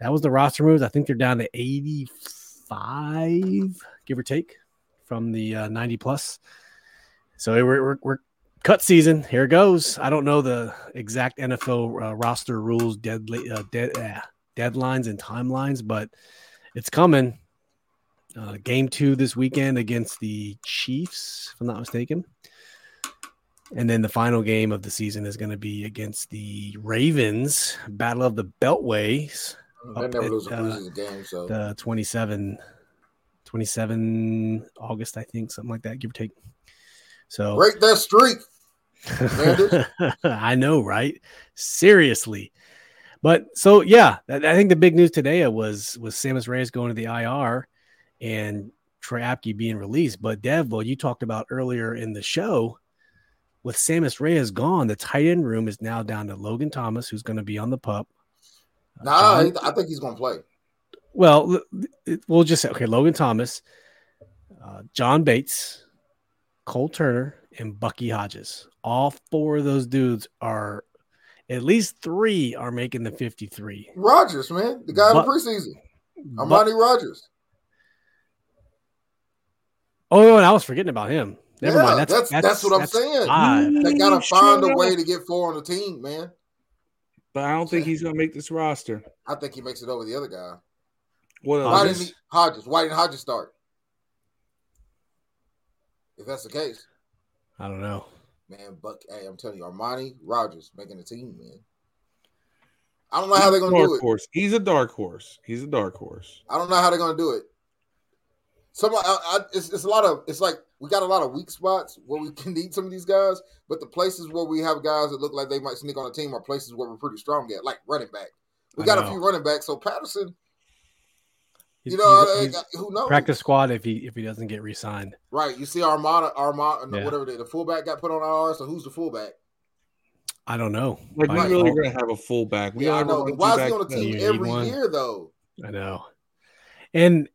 that was the roster moves. I think they're down to 85, give or take, from the uh, 90 plus. So we're, we're, we're, cut season. Here it goes. I don't know the exact NFL uh, roster rules, dead, uh, dead, uh, deadlines, and timelines, but it's coming. Uh, game two this weekend against the Chiefs, if I'm not mistaken. And then the final game of the season is going to be against the Ravens, Battle of the Beltways. They never lose a uh, game, so the 27, 27 August, I think, something like that, give or take. So break that streak. I know, right? Seriously. But so yeah, I think the big news today was was Sammis Reyes going to the IR and Troy Apke being released. But Dev, well, you talked about earlier in the show, with Sammis Reyes gone, the tight end room is now down to Logan Thomas, who's going to be on the pup. Nah, John, I think he's going to play. Well, we'll just say okay, Logan Thomas, uh, John Bates, Cole Turner, and Bucky Hodges. All four of those dudes are at least three are making the 53. Rogers, man, the guy but, in the preseason. Armani Rogers. Oh, and I was forgetting about him. Never yeah, mind. That's that's, that's, that's what I'm saying. Five. They gotta find a way to get four on the team, man. But I don't think he's gonna make this roster. I think he makes it over the other guy. What Why didn't he, Hodges? Why didn't Hodges start? If that's the case, I don't know. Man, Buck, hey, I'm telling you, Armani Rogers making the team, man. I don't know how they're gonna do it. Horse. He's a dark horse. He's a dark horse. I don't know how they're gonna do it. Some, I, I, it's, it's a lot of. It's like we got a lot of weak spots where we can need some of these guys, but the places where we have guys that look like they might sneak on a team are places where we're pretty strong at, like running back. We got a few running backs, so Patterson. He's, you know, he's, uh, he's who knows? Practice squad if he if he doesn't get re-signed. Right. You see Armada, Armada, yeah. whatever the, the fullback got put on IR. So who's the fullback? I don't know. Like we really gonna have a fullback. We yeah, I know. Why is he on the team every year though? I know. And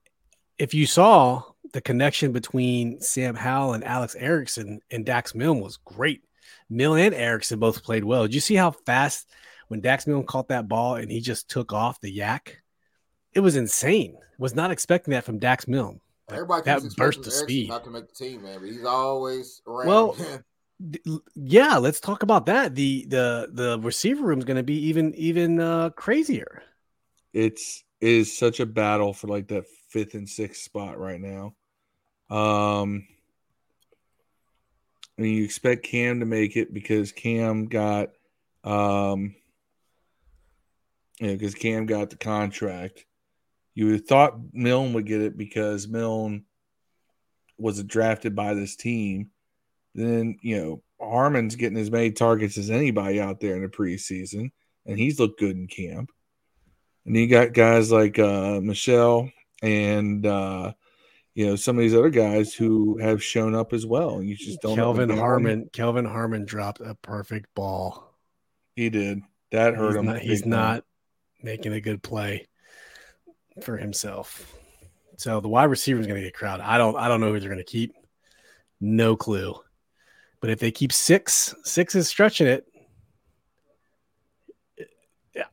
if you saw the connection between Sam Howell and Alex Erickson and Dax Milne was great. Milne and Erickson both played well. Did you see how fast when Dax Milne caught that ball and he just took off the yak? it was insane. Was not expecting that from Dax Milne. Everybody that burst of speed. Not to make the team, man, but he's always around. Well, yeah, let's talk about that. The the the receiver room is going to be even even uh, crazier. It's is such a battle for like that fifth and sixth spot right now. Um, I mean, you expect Cam to make it because Cam got, um, you know, because Cam got the contract. You would thought Milne would get it because Milne was drafted by this team. Then, you know, Harmon's getting as many targets as anybody out there in the preseason, and he's looked good in camp. And you got guys like uh, Michel and uh, you know some of these other guys who have shown up as well. You just don't. Kelvin Harmon. Kelvin Harmon dropped a perfect ball. He did. That hurt he's him. Not, he's not making a good play for himself. So the wide receiver is going to get crowded. I don't I don't know who they're going to keep. No clue. But if they keep six, six is stretching it.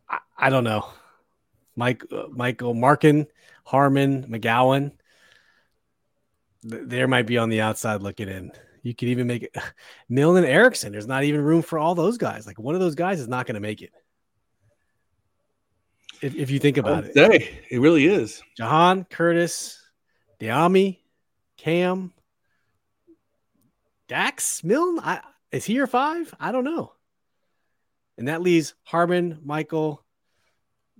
I, I don't know. Mike, uh, Michael Markin, Harmon, McGowan. Th- there might be on the outside looking in. You could even make it Milne and Erickson. There's not even room for all those guys. Like one of those guys is not going to make it if, if you think about it. Day, it really is. Jahan, Curtis, Dyami, Cam, Dax, Milne. I, is he your five? I don't know. And that leaves Harmon, Michael,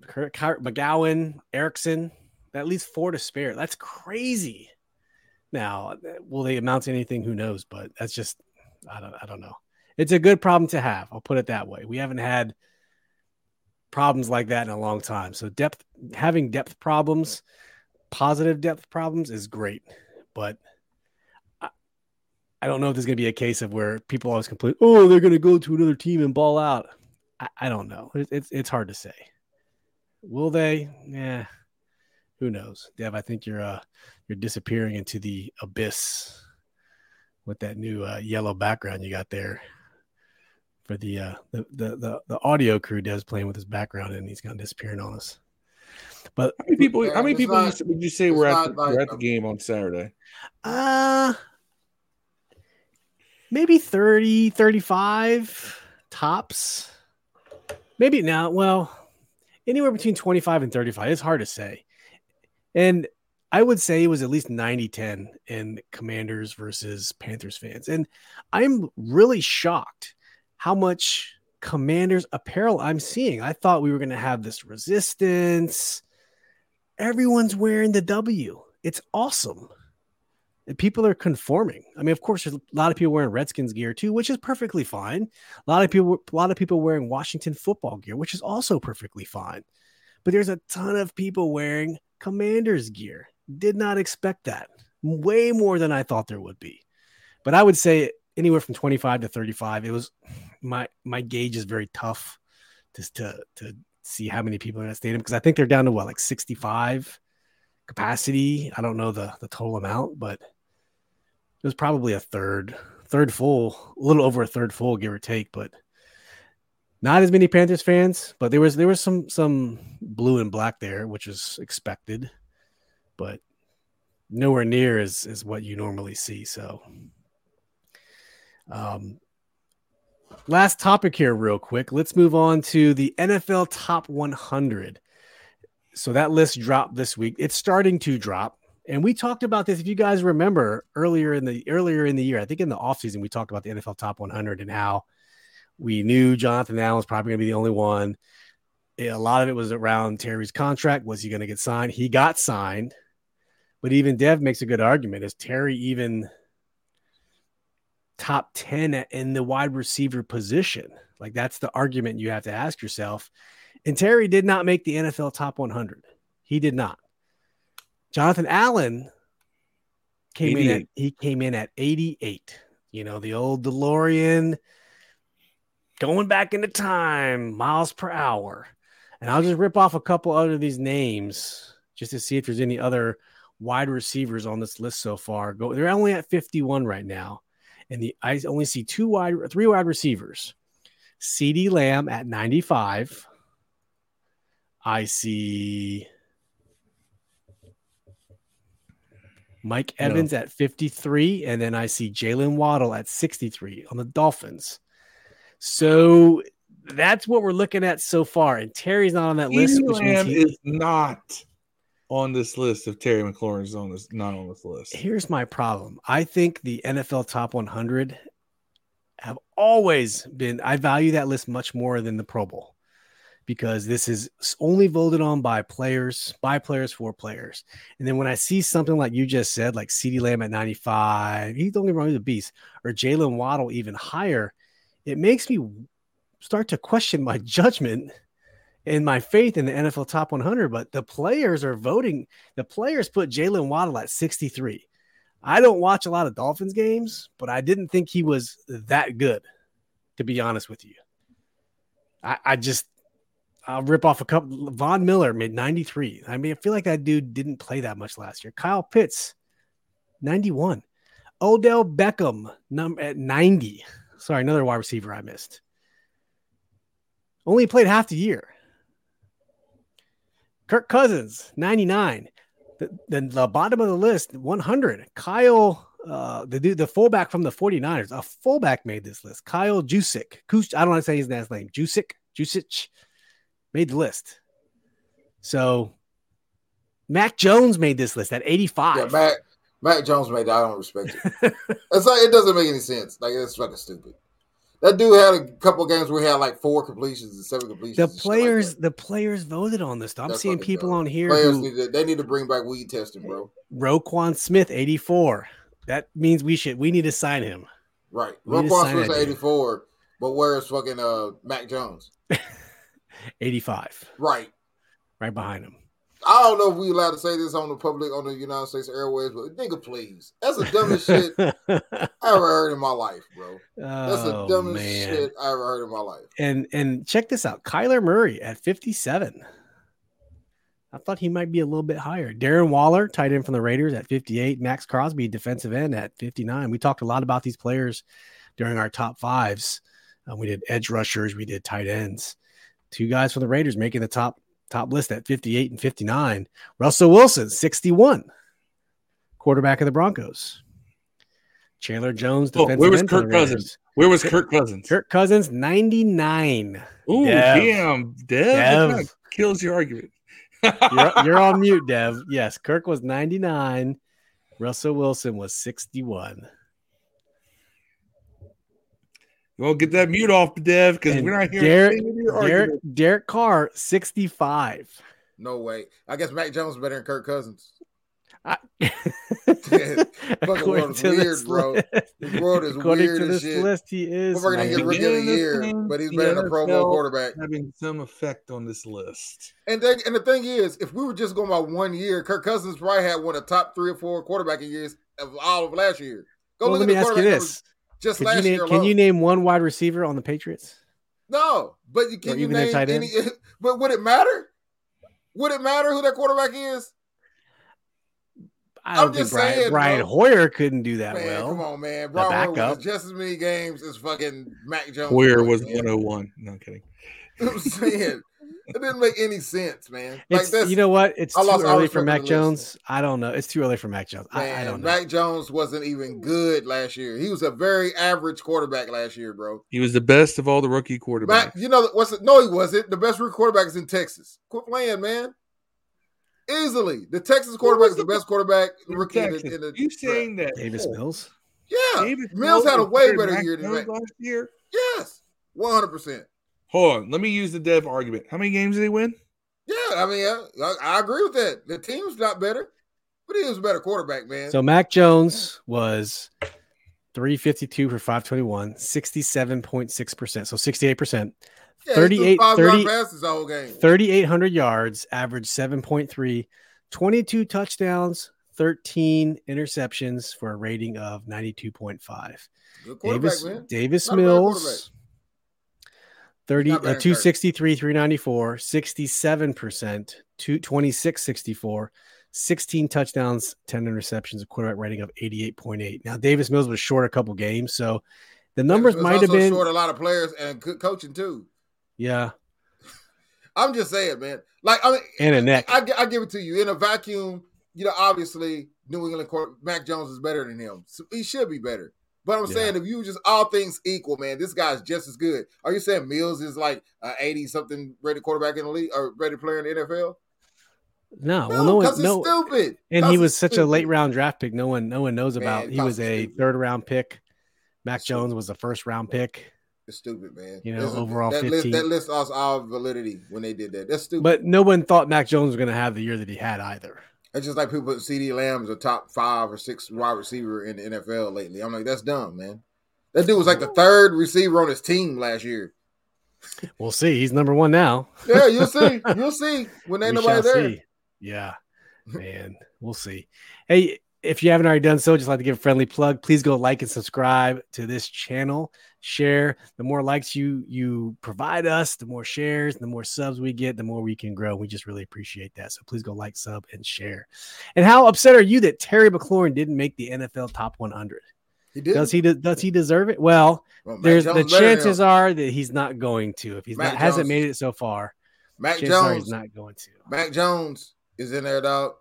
McGowan, Erickson. That leaves four to spare. That's crazy. Now, will they amount to anything? Who knows? But that's just I don't I don't know. It's a good problem to have. I'll put it that way. We haven't had problems like that in a long time. So depth having depth problems, positive depth problems is great, but I, I don't know if there's going to be a case of where people always complain, "Oh, they're going to go to another team and ball out." I, I don't know. It's, it's it's hard to say. Will they? Yeah. Who knows? Dev, I think you're uh you're disappearing into the abyss with that new uh, yellow background you got there for the uh the the the, the audio crew does playing with his background and he's gonna disappearing on us. But how many people? Yeah, how many people not, would you say were at the, were at the game on Saturday? Uh, maybe 30, 35 tops. Maybe now. Well, anywhere between twenty five and thirty five. It's hard to say. And I would say it was at least 90 10 in Commanders versus Panthers fans. And I'm really shocked how much Commanders apparel I'm seeing. I thought we were going to have this resistance. Everyone's wearing the W. It's awesome. And people are conforming. I mean, of course, there's a lot of people wearing Redskins gear too, which is perfectly fine. A lot of people, a lot of people wearing Washington football gear, which is also perfectly fine. But there's a ton of people wearing Commanders gear. Did not expect that. Way more than I thought there would be. But I would say anywhere from 25 to 35. It was my my gauge is very tough just to to see how many people are in that stadium because I think they're down to what like 65 capacity. I don't know the the total amount, but it was probably a third third full, a little over a third full, give or take, but not as many Panthers fans, but there was there was some some blue and black there, which was expected, but nowhere near is is what you normally see. So um, last topic here, real quick. Let's move on to the NFL Top 100. So that list dropped this week. It's starting to drop. And we talked about this. If you guys remember earlier in the earlier in the year, I think in the offseason, we talked about the NFL Top 100 and how we knew Jonathan Allen was probably going to be the only one. A lot of it was around Terry's contract. Was he going to get signed? He got signed. But even Dev makes a good argument. Is Terry even top 10 in the wide receiver position. Like that's the argument you have to ask yourself. And Terry did not make the NFL top 100. He did not. Jonathan Allen came 88. in at he came in at 88. You know, the old DeLorean going back into time, miles per hour. And I'll just rip off a couple other of these names just to see if there's any other wide receivers on this list so far. Go they're only at 51 right now and the I only see two wide, three wide receivers. CeeDee Lamb at 95. I see Mike Evans no. at 53, and then I see Jaylen Waddle at 63 on the Dolphins. So that's what we're looking at so far. And Terry's not on that list. Which means he is not on this list if Terry McLaurin is on this not on this list. Here's my problem. I think the NFL top 100 have always been I value that list much more than the Pro Bowl because this is only voted on by players, by players for players. And then when I see something like you just said, like CeeDee Lamb at 95, he don't he's only running the beast, or Jaylen Waddle even higher, it makes me start to question my judgment and my faith in the NFL top 100. But the players are voting. The players put Jaylen Waddle at 63. I don't watch a lot of Dolphins games, but I didn't think he was that good, to be honest with you. I, I just I'll rip off a couple. Von Miller made 93. I mean, I feel like that dude didn't play that much last year. Kyle Pitts, 91. Odell Beckham number at 90. Sorry, another wide receiver I missed. Only played half the year. Kirk Cousins, 99. Then the, bottom of the list, 100. Kyle, uh, the dude, the fullback from the 49ers, a fullback made this list. Kyle Juszczyk. I don't want to say his last name. Juszczyk, Juszczyk made the list. So Mac Jones made this list at 85. Yeah, Mac, Mac Jones made that. I don't respect it. it's like it doesn't make any sense. Like it's fucking stupid. That dude had a couple games where he had like four completions and seven completions. The players, like the players voted on this. I'm That's seeing people on here. Players who, need to, they need to bring back weed testing, bro. Roquan Smith, 84. That means we should we need to sign him. Right. Roquan Smith, 84. But where's fucking uh Mac Jones? 85. Right. Right behind him. I don't know if we allowed to say this on the public on the United States Airways, but nigga, please. That's the dumbest shit I ever heard in my life, bro. That's the oh, dumbest shit I ever heard in my life. And and check this out. Kyler Murray at 57. I thought he might be a little bit higher. Darren Waller, tight end from the Raiders at 58. Maxx Crosby, defensive end at 59. We talked a lot about these players during our top fives. Uh, we did edge rushers, we did tight ends two guys from the Raiders making the top top list at 58 and 59. Russell Wilson, 61, quarterback of the Broncos. Chandler Jones, oh, where was Kirk Cousins? Where was Kirk Cousins? Kirk Cousins, 99. Ooh, Dev. damn. Dev, Dev. kills your argument. you're, you're on mute, Dev. Yes, Kirk was 99. Russell Wilson was 61. Well, get that mute off, Dev, because we're not hearing Derek, Derek, Derek Carr, 65. No way. I guess Mac Jones is better than Kirk Cousins. I, fucking world is weird, bro. The world is According weird to this shit. list, he is. We're gonna get rookie of the year, but he's better than a Pro Bowl quarterback. Having some effect on this list. And then, and the thing is, if we were just going by one year, Kirk Cousins probably had one of the top three or four quarterbacking years of all of last year. Go well, let me ask you this: just Could last you name, year. Can you name one wide receiver on the Patriots? No, but you can you name any? But would it matter? Would it matter who that quarterback is? I don't I'm think Brian, saying, Brian Hoyer couldn't do that man, well. Come on, man. Brian Hoyer just as many games as fucking Mac Jones. Hoyer was 101. No I'm kidding. I'm saying it didn't make any sense, man. Like it's, you know what? It's I too early for Mac Jones. I don't know. It's too early for Mac Jones. Man, I, I, don't know. Mac Jones wasn't even good last year. He was a very average quarterback last year, bro. He was the best of all the rookie quarterbacks. Mac, you know what's it? No, he wasn't. The best rookie quarterback is in Texas. Quit playing, man. Easily, the Texas quarterback is the best quarterback rookie in, in, the. You saying that Davis Mills? Yeah, Davis Mills, Mills had a way better year than Mac last year. Yes, one hundred percent. Hold on. Let me use the Dev argument. How many games did he win? Yeah, I mean, I, I agree with that. The team's not better, but he was a better quarterback, man. So Mac Jones was 352 for 521, 67.6%. So 68%. Yeah, 38, 30, passes all game. 3,800 yards, average 7.3, 22 touchdowns, 13 interceptions for a rating of 92.5. Davis, man. Davis Mills 30 uh, 263 394 67% 226 64 16 touchdowns 10 interceptions a quarterback rating of 88.8 now davis mills was short a couple games so The numbers might have been short a lot of players and good coaching too. Yeah, I'm just saying, man. Like I mean, and a neck. I, I, give it to you in a vacuum. You know, obviously, New England court, Mac Jones is better than him. So he should be better. But I'm yeah. saying, if you just all things equal, man, this guy's just as good. Are you saying Mills is like an 80 something rated quarterback in the league or rated player in the NFL? No, no well, no one, no, stupid. And he was such stupid. a late round draft pick. No one, no one knows man, about. He was a stupid. third round pick. Mac Jones was a first round pick. It's stupid, man. You know, overall that 15. list that list lost all validity when they did that. That's stupid. But no one thought Mac Jones was going to have the year that he had either. It's just like people put CeeDee Lamb as a top five or six wide receiver in the NFL lately. I'm like, that's dumb, man. That dude was like the third receiver on his team last year. We'll see. He's number one now. yeah, you'll see. You'll see when ain't nobody there. See. Yeah, man, we'll see. Hey, if you haven't already done so, just like to give a friendly plug. Please go like and subscribe to this channel. Share. The more likes you you provide us, the more shares, the more subs we get, the more we can grow. We just really appreciate that. So please go like, sub, and share. And how upset are you that Terry McLaurin didn't make the NFL top 100? He did. Does he? Does he deserve it? Well, well there's the chances are that he's not going to. If he's not, hasn't made it so far, Mac Jones is not going to. Mac Jones is in there, dog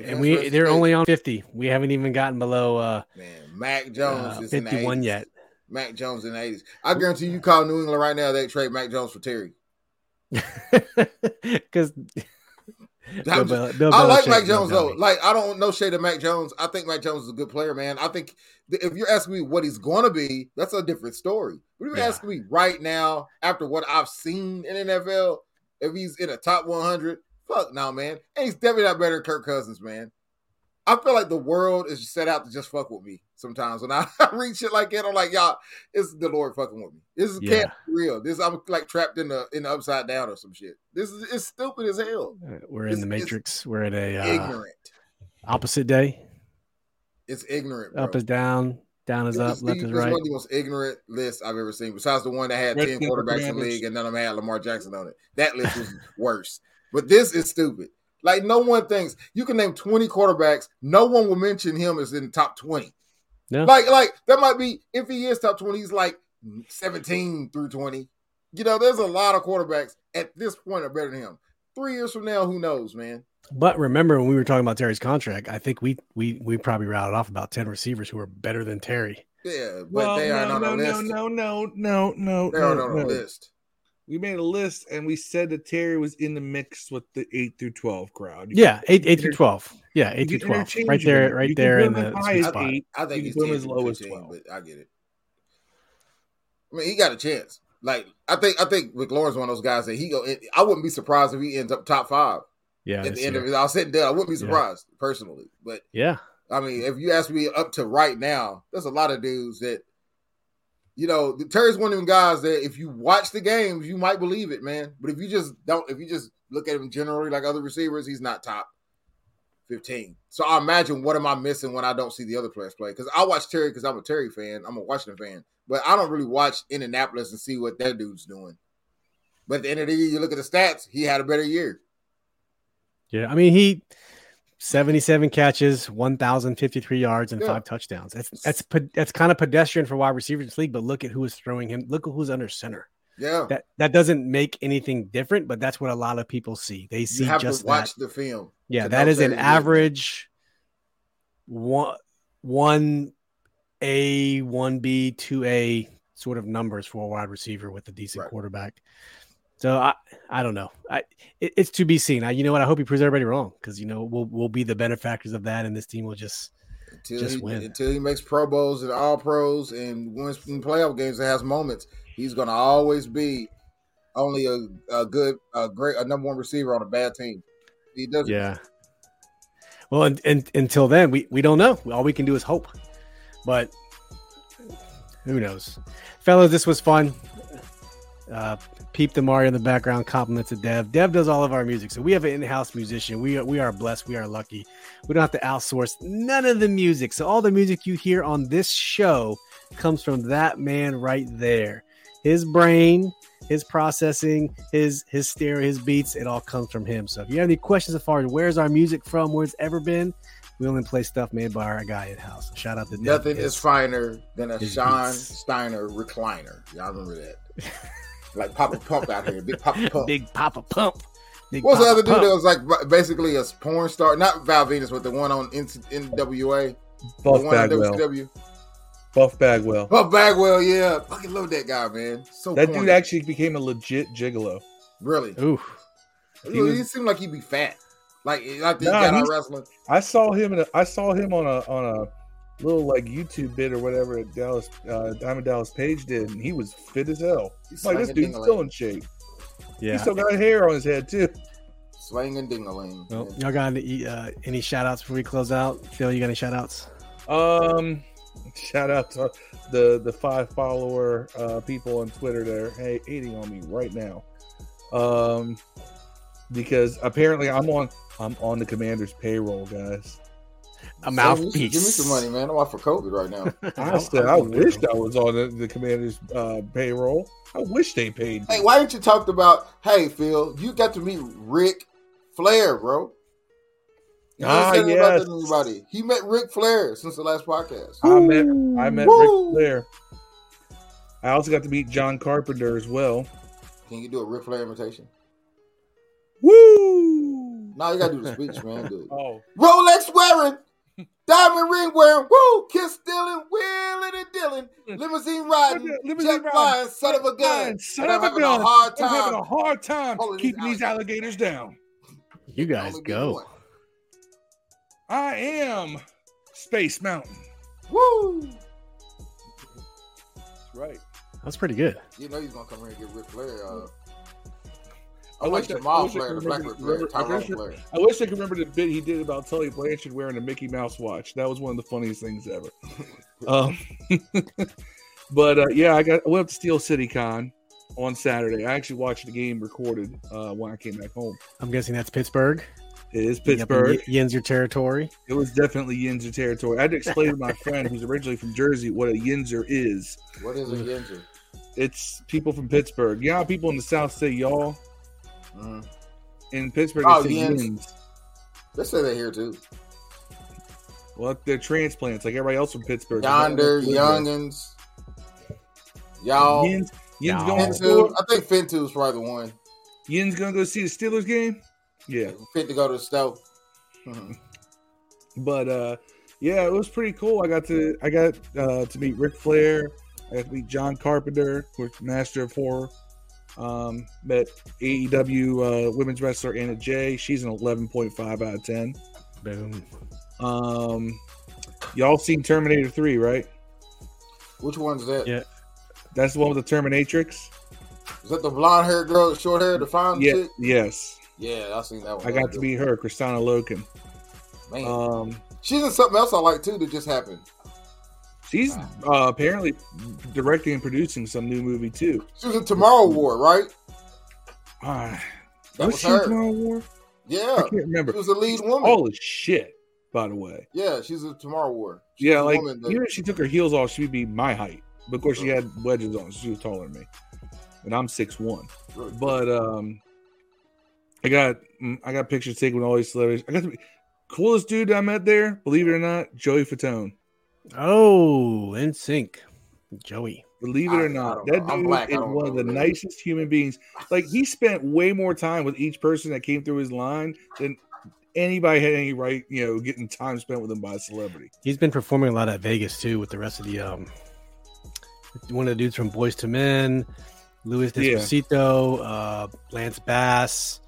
and we they're only on 50. We haven't even gotten below uh man, Mac Jones uh, is 51 yet. Mac Jones in the 80s. I guarantee you call New England right now, they trade Mac Jones for Terry. Because I like Mac Jones though. Like I don't know shade of Mac Jones. I think Mac Jones is a good player, man. I think if you're asking me what he's going to be, that's a different story. But if you're yeah. asking me right now, after what I've seen in NFL, if he's in a top 100, Fuck no, man. And he's definitely not better than Kirk Cousins, man. I feel like the world is set out to just fuck with me sometimes. When I read shit like that, I'm like, y'all, it's the Lord fucking with me. This is yeah. can't be real. This I'm like trapped in the in the upside down or some shit. This is it's stupid as hell. Uh, we're in the matrix. We're at a uh, ignorant opposite day. It's ignorant. Bro. Up is down, down is up, left is right. one of the most ignorant lists I've ever seen. Besides the one that had ten quarterbacks in the league and none of them had Lamar Jackson on it. That list was worse. But this is stupid. Like no one thinks you can name 20 quarterbacks, no one will mention him as in top 20. No. Like, like that might be if he is top 20, he's like 17 through 20. You know, there's a lot of quarterbacks at this point are better than him. Three years from now, who knows, man? But remember when we were talking about Terry's contract, I think we we we probably routed off about 10 receivers who are better than Terry. Yeah, but well, they are no, not on the list. No, no, no, no, They're no, not on no. the list we made a list and we said that Terry was in the mix with the eight through twelve crowd. You yeah, eight eight through twelve. Yeah, eight through twelve. Right there, right there in the sweet spot. Eight, I think he's as low as twelve. But I get it. I mean, he got a chance. Like I think, I think McLaurin's one of those guys that he go. I wouldn't be surprised if he ends up top five. Yeah, at the end year. of it, I'll sit down. I wouldn't be surprised yeah. personally, but yeah, I mean, if you ask me up to right now, there's a lot of dudes that you know, Terry's one of them guys that if you watch the games, you might believe it, man. But if you just don't, if you just look at him generally like other receivers, he's not top 15. So I imagine what am I missing when I don't see the other players play? Because I watch Terry because I'm a Terry fan, I'm a Washington fan, but I don't really watch Indianapolis and see what that dude's doing. But at the end of the year, you look at the stats, he had a better year. Yeah, I mean, he 77 catches, 1,053 yards, and yeah. five touchdowns. That's that's that's kind of pedestrian for wide receivers in this league. But look at who is throwing him. Look at who's under center. Yeah, that that doesn't make anything different, but that's what a lot of people see. They see just watch that. the film. Yeah, that is an average one one A, one B, two A sort of numbers for a wide receiver with a decent right. quarterback. So I, I don't know. I, it, it's to be seen. I, you know what? I hope he proves everybody wrong because you know we'll we'll be the benefactors of that, and this team will just until just he, win until he makes Pro Bowls and All Pros and wins in playoff games and has moments. He's going to always be only a, a good, a great, a number one receiver on a bad team. He does. Yeah. Well, and, and until then, we we don't know. All we can do is hope. But who knows, fellas? This was fun. Uh, Peep the Mario in the background compliments of Dev. Dev does all of our music, so we have an in-house musician. We are we are blessed. We are lucky. We don't have to outsource none of the music. So all the music you hear on this show comes from that man right there. His brain, his processing, his his stereo, his beats, it all comes from him. So if you have any questions as far as where's our music from, where it's ever been, We only play stuff made by our guy at house. Shout out to nothing is finer than a Sean beats. Steiner recliner. Y'all remember that? like Papa Pump out here, big Papa Pump, big Papa Pump. Big What's Papa the other Pump. dude that was like basically a porn star? Not Val Venis, but the one on NWA. Buff Bagwell. WCW. Buff Bagwell. Buff Bagwell, yeah. Fucking love that guy, man. So that corny. dude actually became a legit gigolo. Really? Ooh. He, he, was, he seemed like he'd be fat. Like like nah, got out wrestling. I saw him in a, I saw him on a on a little like YouTube bit or whatever that Dallas uh, Diamond Dallas Page did, and he was fit as hell. He's like this dude's still in shape. Yeah, he still got hair on his head too. Swinging dingaling. Well, y'all got any, uh, any shout outs before we close out? Phil, you got any shout outs? Um, shout out to the the five follower uh, people on Twitter that are hey, hating on me right now. Um, because apparently I'm on I'm on the commander's payroll, guys. A mouthpiece. Give me some money, man. I'm off for COVID right now. I said I wished I was on the, the commander's uh, payroll. I wish they paid. Me. Hey, why didn't you talk about? Hey, Phil, you got to meet Ric Flair, bro. You ah, yes. Anybody. He met Ric Flair since the last podcast. I met I met Woo! Ric Flair. I also got to meet John Carpenter as well. Can you do a Ric Flair invitation? Woo! Now you gotta do the speech, man. Good. Oh. Rolex wearing, diamond ring wearing, woo, kiss stealing, wheeling and dealing, limousine riding, limousine jet flying, son of a gun. Son of a gun. A hard time. I'm having a hard time keeping these alligators down. You guys go. I am Space Mountain. Woo! That's right. That's pretty good. You know he's gonna come here and get Ric Flair. Uh, I, I wish the Jamal Flair, the Black Flair, Flair. I wish I could remember the bit he did about Tully Blanchard wearing a Mickey Mouse watch. That was one of the funniest things ever. um, but uh, yeah, I got I went up to Steel City Con on Saturday. I actually watched the game recorded uh, when I came back home. I'm guessing that's Pittsburgh. It is Pittsburgh. Yin's your territory. It was definitely Yinzer territory. I had to explain to my friend who's originally from Jersey what a Yinzer is. What is a Yinzer? It's people from Pittsburgh. You know people in the South say y'all? Mm-hmm. In Pittsburgh, oh, Yins. They say that here too. Well, they're transplants like everybody else from Pittsburgh. Yonder, youngins. Y'all. Yin's, Yin's going to I think Fintu is probably the one. Yin's going to go see the Steelers game? Yeah. Fit to go to the stove. but uh yeah, it was pretty cool. I got to I got uh to meet Ric Flair. I got to meet John Carpenter, of course, Master of Horror. Um, met AEW uh, women's wrestler Anna Jay. She's an 11.5 out of 10. Boom. Um, y'all seen Terminator 3, right? Which one's that? Yeah. That's the one with the Terminatrix. Is that the blonde haired girl, short hair, the fine yeah, chick? Yes. Yeah, I've seen that one. I got to meet her, Kristanna Loken. Man. Um, she's in something else I like too that just happened. She's uh, apparently directing and producing some new movie too. She was in Tomorrow War, right? Uh, that was, was she her. Tomorrow War? Yeah, I can't remember. She was the lead woman. All the shit, by the way. Yeah, she's a Tomorrow War. She's yeah, like that... even if she took her heels off, she'd be my height. But of course, she had wedges on. So she was taller than me, and I'm six one. But um, I got mm, I got pictures taken with all these celebrities. I got the coolest dude I met there. Believe it or not, Joey Fatone. Oh, NSYNC, Joey. Believe it or not, that dude is one of the nicest human beings. Like he spent way more time with each person that came through his line than anybody had any right, you know, getting time spent with him by a celebrity. He's been performing a lot at Vegas too with the rest of the um one of the dudes from Boyz II Men, Luis Despacito, yeah. uh, Lance Bass,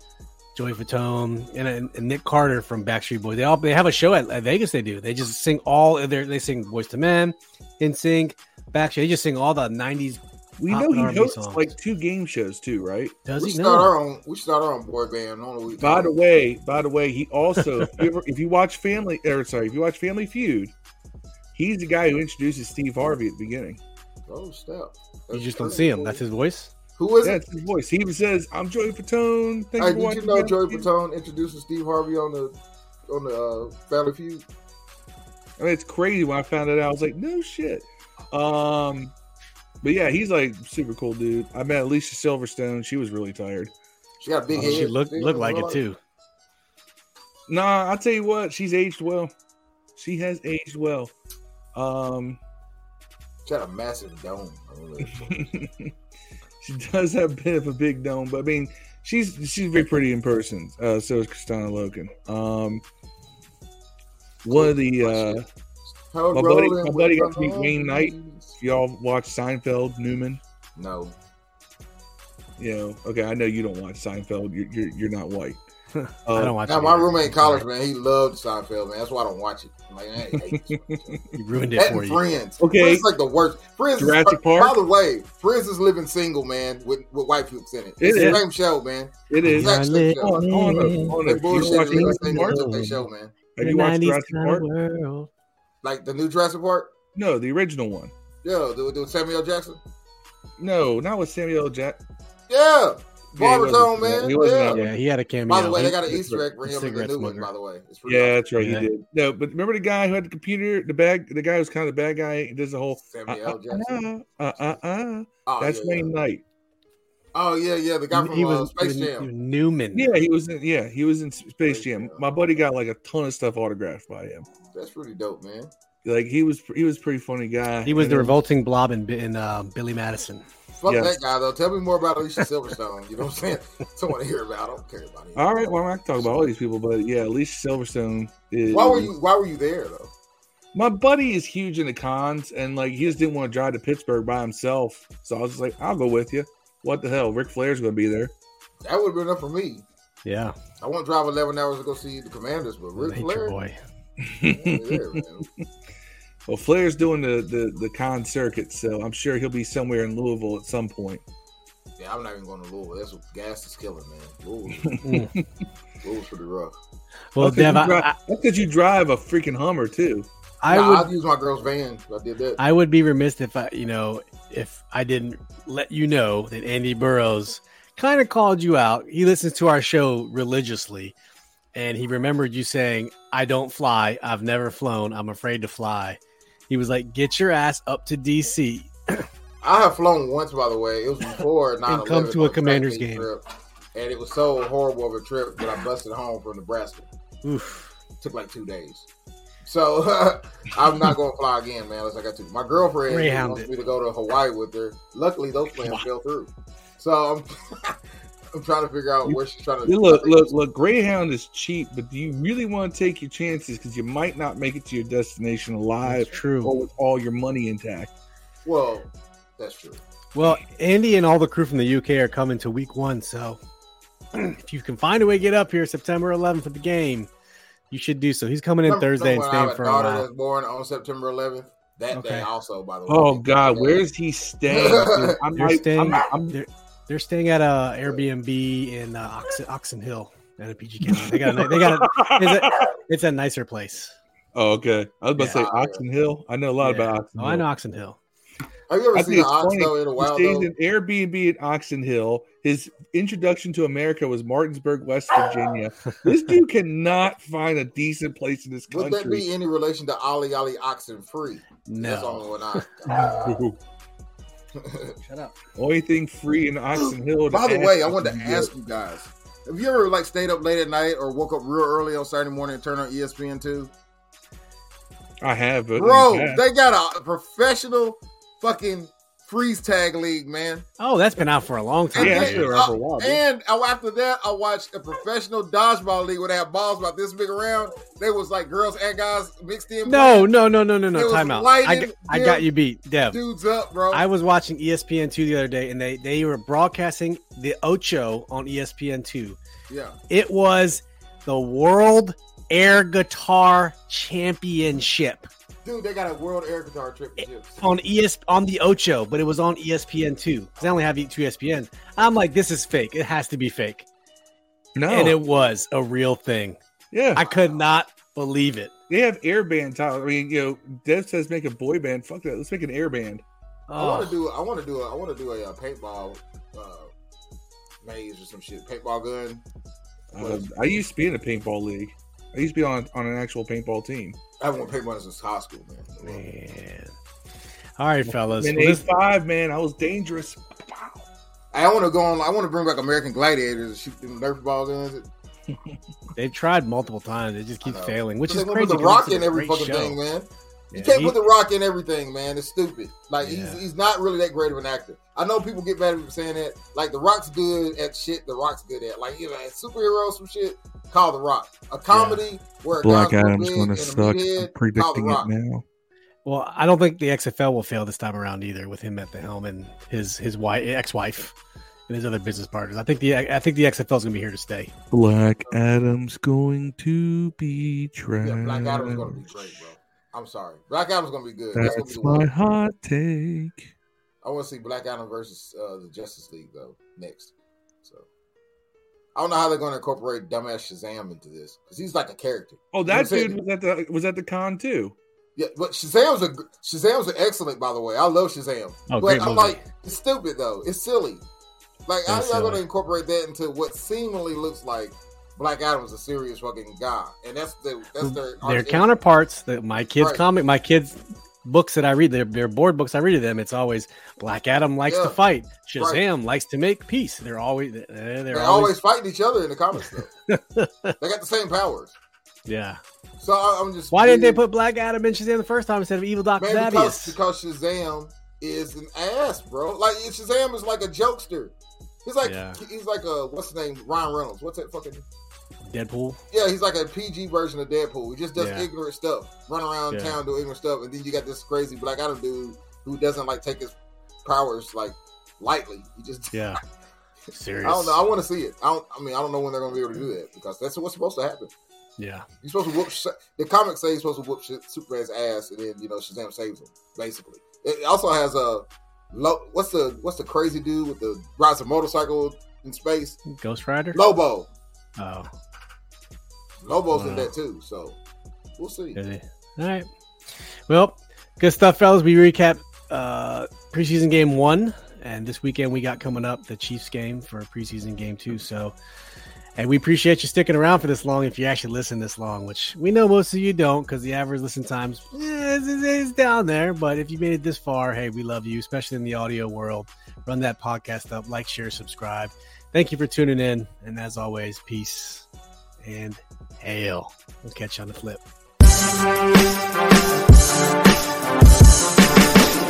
Joey Fatone, and, and, Nick Carter from Backstreet Boys. They all they have a show at, at Vegas. They do. They just sing all. They they sing Boyz II Men, NSYNC, Backstreet. They just sing all the '90s. We know he hosts songs. like two game shows too, right? Does we he? Start our own, we start our own boy band. by the way, by the way, he also if, you ever, if you watch Family, or sorry, if you watch Family Feud, he's the guy who introduces Steve Harvey at the beginning. Oh, step! you just don't see him. That's his voice. Who is That's it? his voice. He even says, "I'm Joey Fatone." Thank hey, did you know Joey Fatone introduced Steve Harvey on the on the uh, Family Feud? I mean, it's crazy when I found it out. I was like, "No shit." Um, but yeah, he's like super cool dude. I met Alicia Silverstone. She was really tired. She got big oh, head. She looked looked like it too. Nah, I'll tell you what, she's aged well. She has aged well. Um, she had a massive dome. she does have a bit of a big dome, but I mean, she's she's very pretty in person. Uh, so is Kristanna Loken. Um, one of the uh, my buddy, my buddy got to meet Wayne Knight. If y'all watch Seinfeld, Newman. No. You know, okay, I know you don't watch Seinfeld. You're you're, you're not white. Uh, I don't watch. Now, my roommate in college, man, he loved Seinfeld, man. That's why I don't watch it. I'm like, hey, you ruined it for you. Friends, okay, Friends like the worst. Friends, Jurassic is, Park. By the way, Friends is living single, man, with, with white folks in it. It it's is. the same show, man. It is. It's the on, bullshit show, man. Have you watched Jurassic Park? World. Like the new Jurassic Park? No, the original one. Yeah, the, the Samuel Jackson. No, not with Samuel Jackson. Yeah, Barber Tone, man. He wasn't yeah. yeah, he had a cameo. By the way, he, they got an Easter egg for him in the new one. By the way, yeah, that's right. Yeah. He did. No, but remember the guy who had the computer, the bag, the guy who's kind of the bad guy. He does the whole Samuel uh, Jackson. Uh, uh, uh, uh. Oh, That's yeah, Wayne yeah. Knight. Oh yeah, yeah, the guy from he uh, was, Space Jam. Newman. Yeah, he was. In, yeah, he was in Space Jam. My buddy got like a ton of stuff autographed by him. That's pretty dope, man. Like he was, he was a pretty funny guy. He was And the then- revolting blob in, in uh, Billy Madison. Fuck Yes. that guy though. Tell me more about Alicia Silverstone. You know what I'm saying? Someone to hear about. I don't care about him. All right, well, I can talk about all these people, but yeah, Alicia Silverstone is. Why were you? Why were you there though? My buddy is huge into cons, and like he just didn't want to drive to Pittsburgh by himself. So I was just like, I'll go with you. What the hell? Ric Flair's going to be there. That would have been enough for me. Yeah. I won't drive 11 hours to go see the Commanders, but Ric Nature Flair, boy. yeah, man. well, Flair's doing the, the the con circuit, so I'm sure he'll be somewhere in Louisville at some point. yeah, I'm not even going to Louisville. That's what gas is killing, man. Louisville. Louisville's pretty rough. Well, That's 'cause Dev, you I, that's because you drive a freaking Hummer too. I Nah, would I'd use my girl's van I did that. I would be remiss if I, you know, if I didn't let you know that Andy Burrows kind of called you out. He listens to our show religiously, and he remembered you saying, "I don't fly. I've never flown. I'm afraid to fly." He was like, "Get your ass up to DC." I have flown once, by the way. It was before 9 And come to a Commanders game. Trip, and it was so horrible of a trip that I busted home from Nebraska. Oof. took like two days. So I'm not going to fly again, man, unless I got to. My girlfriend wants me to go to Hawaii with her. Luckily, those plans fell through. So I'm, I'm trying to figure out where she's trying to. Look, look, look. Greyhound is cheap, but do you really want to take your chances? Because you might not make it to your destination alive That's true. or with all your money intact. Well, that's true. Well, Andy and all the crew from the UK are coming to week one, so if you can find a way to get up here September 11th for the game, you should do so. He's coming in Remember- Thursday and remember when I staying have for a a daughter while. that's born on September 11th. That Okay. day, also, by the way. Oh God, where's he staying? Dude, I'm They're like- staying. I'm- I'm- they're, they're staying at a Airbnb in uh, Oxon, Oxon Hill at a PG County. They got. A, they got. A, it's, a, it's a nicer place. Oh, okay. I was about to say Yeah. Oxon Hill. I know a lot Yeah. about Oxen Oh, Hill. I know Oxon Hill. Have you ever I seen think an it's ox though in a He wild stays though? in Airbnb at Oxon Hill. His introduction to America was Martinsburg, West Virginia. this dude cannot find a decent place in this country. Would that be any relation to Ollie Ollie Oxen Free? That's the No. only one I. Shut up. Only thing free in Oxon Hill. By the way, I wanted to you ask you guys: Have you ever like stayed up late at night or woke up real early on Saturday morning and turned on ESPN two? I have, but Bro, they got a professional fucking freeze tag league, man. Oh, that's been out for a long time. Yeah, And that's been around for a while. And uh, after that, I watched a professional dodgeball league where they had balls about this big around. They was like girls and guys mixed in. No, no, no, no, no, no. was Time out. I, got- I got you beat, Dev. dudes up, bro. I was watching ESPN two the other day, and they they were broadcasting the Ocho on ESPN two. yeah, It was the World Air Guitar Championship dude, they got a world air guitar championship. on ES on the Ocho, but it was on ESPN two. 'Cause I only have two ESPNs. I'm like, this is fake. It has to be fake, no, and it was a real thing. yeah, I could not believe it. they have air band. Tyler. I mean, you know, Dev says make a boy band. Fuck that. Let's make an air band. I want Oh, to do. I want to do. A, I want to do a, uh paintball uh, maze or some shit. Paintball gun. Uh, I used to be in a paintball league. I used to be on on an actual paintball team. I haven't won paintball since high school, man. man. All right, fellas. In Well, eight five, man, I was dangerous. I want to go on. I want to bring back American Gladiators and shoot them Nerf ball guns. They've tried multiple times. They just keep failing, which is crazy. The Rock in every fucking show. thing, man. You yeah, can't he, put the Rock in everything, man. It's stupid. Like yeah. he's he's not really that great of an actor. I know people get mad at me for saying that. Like the Rock's good at shit. The Rock's good at like you know superheroes some shit. Call the Rock a comedy yeah. where Black Adam's going to suck. I'm predicting it now. Well, I don't think the XFL will fail this time around either, with him at the helm and his his wife, ex-wife, and his other business partners. I think the I think the XFL is going to be here to stay. Black Adam's going to be trash. Yeah, Black Adam's going to be great, bro. I'm sorry, Black Adam's going to be good. That's, That's my hot take. I want to see Black Adam versus uh, the Justice League though next. So I don't know how they're going to incorporate dumbass Shazam into this because he's like a character. Oh, that you know dude was at the was at the con too. Yeah, but Shazam's a Shazam's an excellent, by the way. I love Shazam. Oh, but I'm movie. like, it's stupid though. It's silly. Like, how are y'all gonna incorporate that into what seemingly looks like Black Adam's a serious fucking guy, and that's the that's their their counterparts. That my kids right. comic, my kids books that I read, their, their board books I read to them, it's always Black Adam likes yeah. to fight, Shazam right. likes to make peace. They're always they're, they're, they're always... always... fighting each other in the comics. they got the same powers. Yeah. So I'm just. Why didn't they put Black Adam in Shazam the first time instead of Evil Doctor because, because Shazam is an ass, bro. Like Shazam is like a jokester. He's like yeah. he's like a what's his name? Ryan Reynolds. What's that fucking Deadpool? Yeah, he's like a PG version of Deadpool. He just does yeah. ignorant stuff, run around yeah. town doing ignorant stuff, and then you got this crazy Black Adam dude who doesn't like take his powers like lightly. He just yeah. Serious. I don't know. I want to see it. I don't. I mean, I don't know when they're going to be able to do that because that's what's supposed to happen. Yeah, you're supposed to whoop. The comics say he's supposed to whoop Superman's ass, and then you know Shazam saves him. Basically, it also has a what's the what's the crazy dude with the rides a motorcycle in space? Ghost Rider. Lobo. Oh, Lobo's in that too. So we'll see. All right. Well, good stuff, fellas. We recap uh, preseason game one, and this weekend we got coming up the Chiefs game for preseason game two. So and we appreciate you sticking around for this long if you actually listen this long, which we know most of you don't because the average listen times eh, is, is, down there. But if you made it this far, hey, we love you, especially in the audio world. Run that podcast up, like, share, subscribe. Thank you for tuning in. And as always, peace and Hail. We'll catch you on the flip.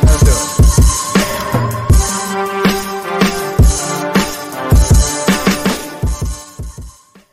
Let's do it.